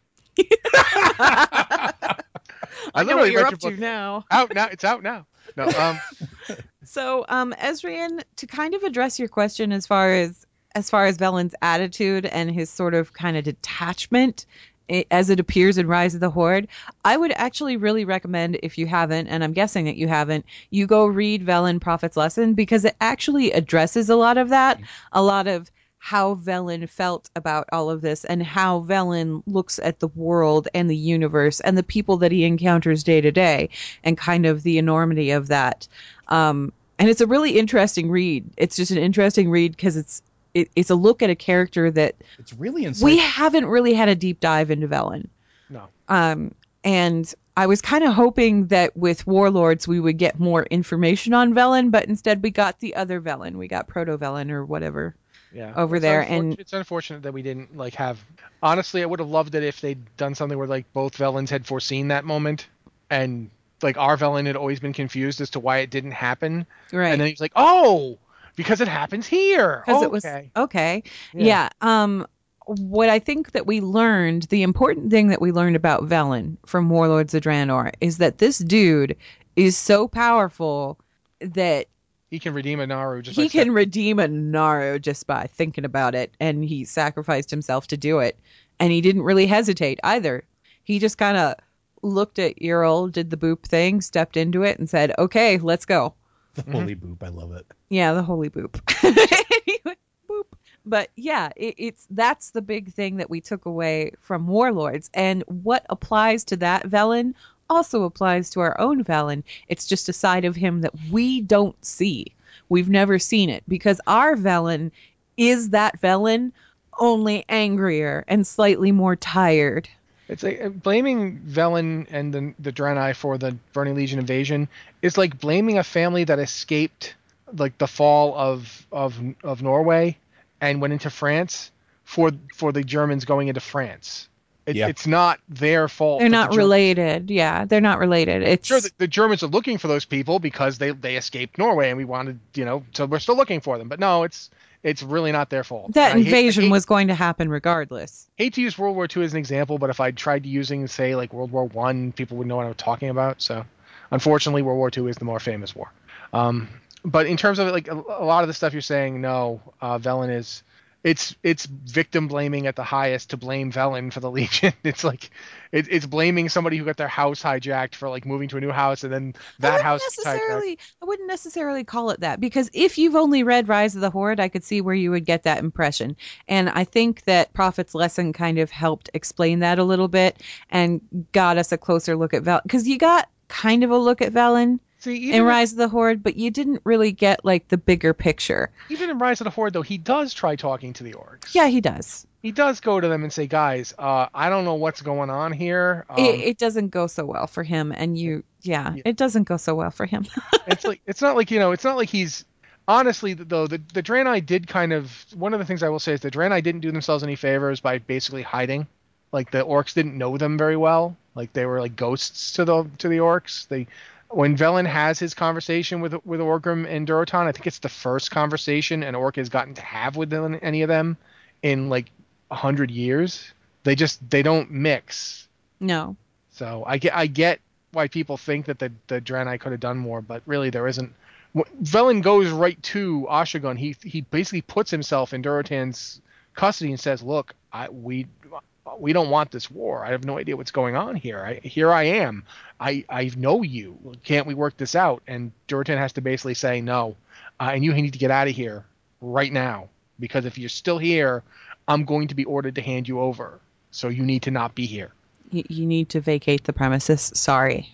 I, know what you're up to now. Out now. It's out now. No. Um. So, um, Ezrian, to kind of address your question as far as as far as Velen's attitude and his sort of kind of detachment as it appears in Rise of the Horde, I would actually really recommend if you haven't, and I'm guessing that you haven't, you go read Velen Prophet's Lesson because it actually addresses a lot of that, a lot of how Velen felt about all of this and how Velen looks at the world and the universe and the people that he encounters day to day and kind of the enormity of that. Um, and it's a really interesting read. It's just an interesting read because it's it, it's a look at a character that It's really insightful. we haven't really had a deep dive into Velen. No. Um, and I was kind of hoping that with Warlords we would get more information on Velen, but instead we got the other Velen. We got Proto Velen or whatever. Yeah. Over It's there, unfor- and- it's unfortunate that we didn't like have. Honestly, I would have loved it if they'd done something where like both Velens had foreseen that moment, and like our Velen had always been confused as to why it didn't happen, Right. and then he's like, "Oh, because it happens here." because okay. it was okay. Yeah. Yeah. Um, what I think that we learned, the important thing that we learned about Velen from Warlords of Draenor is that this dude is so powerful that He can redeem a Naaru just he like can redeem a Naaru just by thinking about it, and he sacrificed himself to do it. And he didn't really hesitate either. He just kind of looked at Earl, did the boop thing, stepped into it, and said, "Okay, let's go." The mm-hmm. holy boop. I love it. Yeah, the holy boop. Boop. But yeah, it, it's that's the big thing that we took away from Warlords, and what applies to that Velen also applies to our own Velen. It's just a side of him that we don't see. We've never seen it because our Velen is that Velen, only angrier and slightly more tired. It's like uh, blaming Velen and the the for the Burning Legion invasion is like blaming a family that escaped like the fall of of of Norway and went into France for for the Germans going into France. It, Yeah. It's not their fault. They're that the not related. Yeah, they're not related. It's Sure, the, the Germans are looking for those people because they they escaped Norway and we wanted, you know, so we're still looking for them. But no, it's it's really not their fault. that And I hate- invasion hate- was going to happen regardless. hate to use World War II as an example, but if I tried using, say, like World War One, people would know what I'm talking about. So, unfortunately, World War II is the more famous war. Um, but in terms of like a, a lot of the stuff you're saying, no, uh, Velen is it's it's victim blaming at the highest to blame Velen for the Legion. It's like it, it's blaming somebody who got their house hijacked for like moving to a new house and then I that wouldn't house necessarily I wouldn't necessarily call it that because if you've only read Rise of the Horde, I could see where you would get that impression. And I think that Prophet's lesson kind of helped explain that a little bit and got us a closer look at Val because you got kind of a look at Velen See, in Rise of the Horde, but you didn't really get like the bigger picture. even in Rise of the Horde, though, he does try talking to the orcs. Yeah, he does. he does go to them and say, "Guys, uh, I don't know what's going on here." Um, it, it doesn't go so well for him, and you, yeah, Yeah. it doesn't go so well for him. it's like it's not like you know, it's not like he's honestly though the the Draenei did kind of one of the things I will say is the Draenei didn't do themselves any favors by basically hiding. Like the orcs didn't know them very well. Like they were like ghosts to the to the orcs. They when Velen has his conversation with with Orgrim and Durotan, I think it's the first conversation an orc has gotten to have with them- any of them in like a hundred years. They just they don't mix. no, So I get I get why people think that the the Draenei could have done more, but really there isn't. Velen goes right to Oshu'gun. He he basically puts himself in Durotan's custody and says, "Look, I we we don't want this war. I have no idea what's going on here. I, here I am. I I know you. Can't we work this out?" And Durotan has to basically say, "No, uh, and you need to get out of here right now because if you're still here, I'm going to be ordered to hand you over. So you need to not be here." you, you need to vacate the premises. Sorry.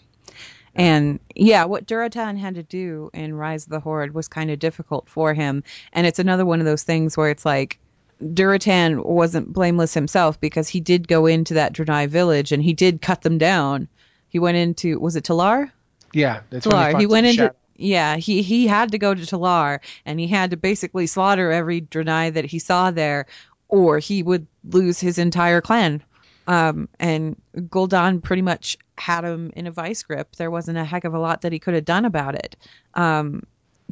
And yeah, what Durotan had to do in Rise of the Horde was kind of difficult for him. And it's another one of those things where it's like Durotan wasn't blameless himself because he did go into that Draenei village and he did cut them down. He went into was it Telaar? Yeah, that's Telaar. He finds went into shadow. yeah, he he had to go to Telaar and he had to basically slaughter every Draenei that he saw there, or he would lose his entire clan. Um, and Gul'dan pretty much had him in a vice grip. There wasn't a heck of a lot that he could have done about it. Um,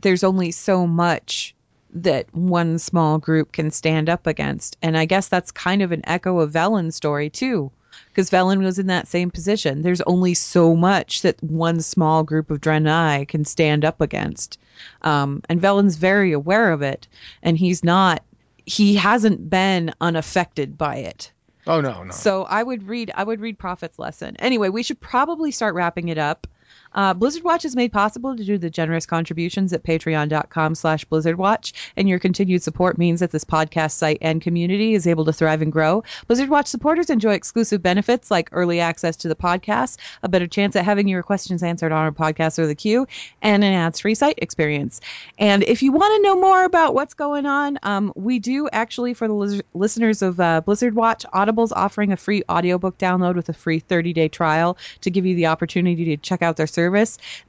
there's only so much that one small group can stand up against, and I guess that's kind of an echo of Velen's story too because Velen was in that same position. There's only so much that one small group of Draenei can stand up against, um, and Velen's very aware of it, and he's not. He hasn't been unaffected by it. Oh no, no. So I would read I would read Prophet's Lesson. Anyway, we should probably start wrapping it up. Uh, Blizzard Watch is made possible due to the generous contributions at patreon.com slash blizzardwatch, and your continued support means that this podcast site and community is able to thrive and grow. Blizzard Watch supporters enjoy exclusive benefits like early access to the podcast, a better chance at having your questions answered on our podcast or the queue, and an ads-free site experience. And if you want to know more about what's going on, um, we do actually, for the lis- listeners of uh, Blizzard Watch, Audible's offering a free audiobook download with a free 30-day trial to give you the opportunity to check out their service.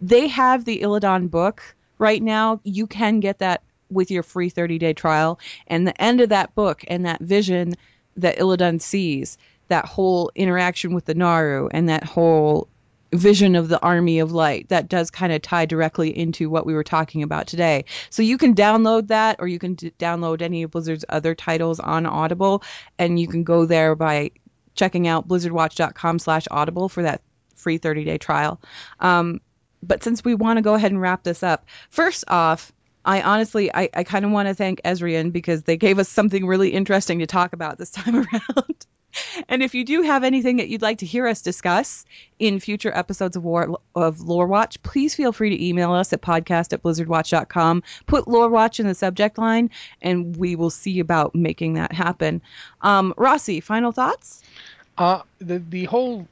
They have the Illidan book right now. You can get that with your free 30-day trial. And the end of that book and that vision that Illidan sees, that whole interaction with the Naaru and that whole vision of the army of light that does kind of tie directly into what we were talking about today so you can download that or you can d- download any of blizzard's other titles on audible and you can go there by checking out blizzardwatch.com slash audible for that free 30 day trial um, but since we want to go ahead and wrap this up first off I honestly, I, I kind of want to thank Ezrian because they gave us something really interesting to talk about this time around. and if you do have anything that you'd like to hear us discuss in future episodes of War of Lore Watch, please feel free to email us at podcast at blizzardwatch.com. Put Lore Watch in the subject line, and we will see about making that happen. Um, Rossi, final thoughts? Uh, the the whole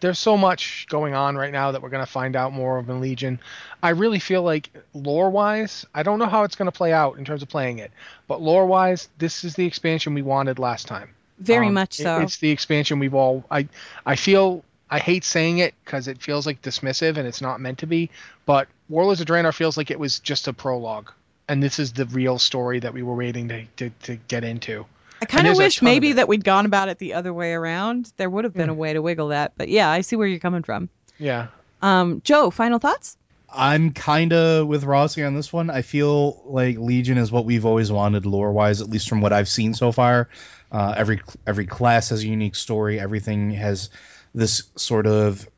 there's so much going on right now that we're going to find out more of in Legion. I really feel like lore wise, I don't know how it's going to play out in terms of playing it, but lore wise, this is the expansion we wanted last time. Very Um, much it- so. it's the expansion we've all. I I feel I hate saying it because it feels like dismissive and it's not meant to be. But Warlords of Draenor feels like it was just a prologue, and this is the real story that we were waiting to to, to get into. I kind of wish ton of maybe that we'd gone about it the other way around. There would have been a way to wiggle that, but yeah, I see where you're coming from. Yeah. Um, Joe, final thoughts? I'm kind of with Rossi on this one. I feel like Legion is what we've always wanted lore wise, at least from what I've seen so far. Uh, every every class has a unique story. Everything has this sort of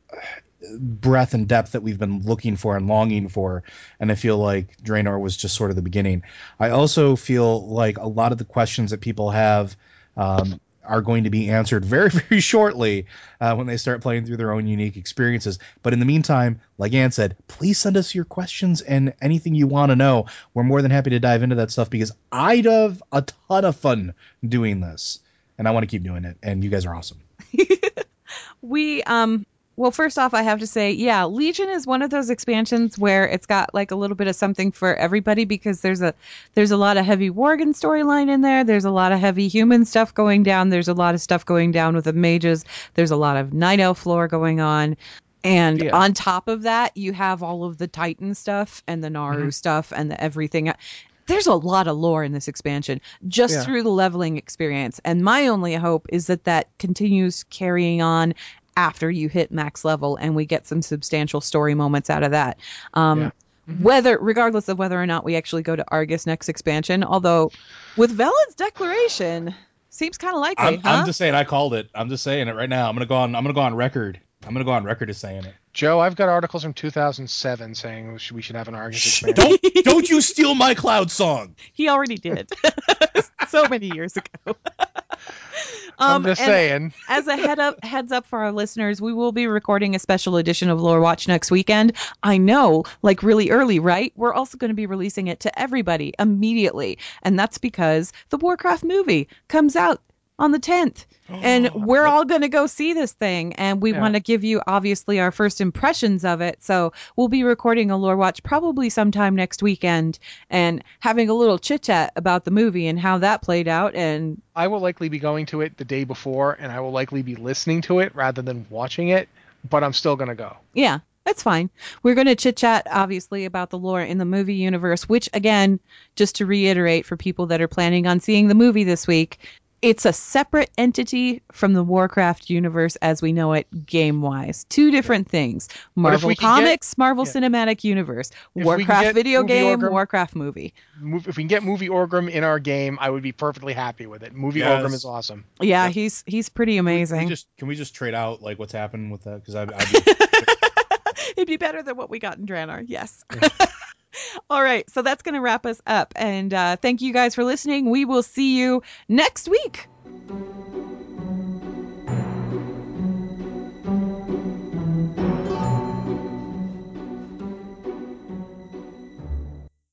breadth and depth that we've been looking for and longing for. And I feel like Draenor was just sort of the beginning. I also feel like a lot of the questions that people have um, are going to be answered very, very shortly uh, when they start playing through their own unique experiences. But in the meantime, like Anne said, please send us your questions and anything you want to know. We're more than happy to dive into that stuff because I'd have a ton of fun doing this. And I want to keep doing it. And you guys are awesome. we um well first off i have to say yeah legion is one of those expansions where it's got like a little bit of something for everybody because there's a there's a lot of heavy worgen storyline in there there's a lot of heavy human stuff going down there's a lot of stuff going down with the mages there's a lot of night elf lore going on and Yeah. on top of that you have all of the titan stuff and the Naaru Mhm. stuff and the everything there's a lot of lore in this expansion just Yeah. through the leveling experience and my only hope is that that continues carrying on after you hit max level and we get some substantial story moments out of that um, Yeah. Mhm. whether regardless of whether or not we actually go to argus next expansion although with velen's declaration seems kind of likely I'm, huh? I'm just saying I called it. I'm just saying it right now. I'm gonna go on. I'm gonna go on record. I'm gonna go on record as saying it. Joe, I've got articles from 2007 saying we should, we should have an Argus Shh, expansion. don't don't you steal my cloud song. he already did so many years ago I'm um, just saying. as a head up heads up for our listeners, we will be recording a special edition of Lore Watch next weekend. I know, like really early, right? We're also going to be releasing it to everybody immediately, and that's because the Warcraft movie comes out on the 10th. And oh, we're all going to go see this thing, and we Yeah. want to give you obviously our first impressions of it. So we'll be recording a Lore Watch probably sometime next weekend and having a little chit chat about the movie and how that played out. And I will likely be going to it the day before, and I will likely be listening to it rather than watching it. But I'm still gonna go. Yeah, that's fine. We're going to chit chat, obviously, about the lore in the movie universe, which, again, just to reiterate for people that are planning on seeing the movie this week, it's a separate entity from the Warcraft universe as we know it game wise. Two different things Marvel we could get- Comics, Marvel yeah. Cinematic Universe, we Warcraft video movie game, Orgrim- Warcraft movie. If we can get movie Orgrim in our game, I would be perfectly happy with it. Movie Yes. Orgrim is awesome. Yeah, Yep. he's he's pretty Can we amazing. just can we just trade out like what's happened with that? Because I, I'd be, It'd be better than what we got in Draenor. Yes. All right. So that's going to wrap us up. And uh, thank you guys for listening. We will see you next week.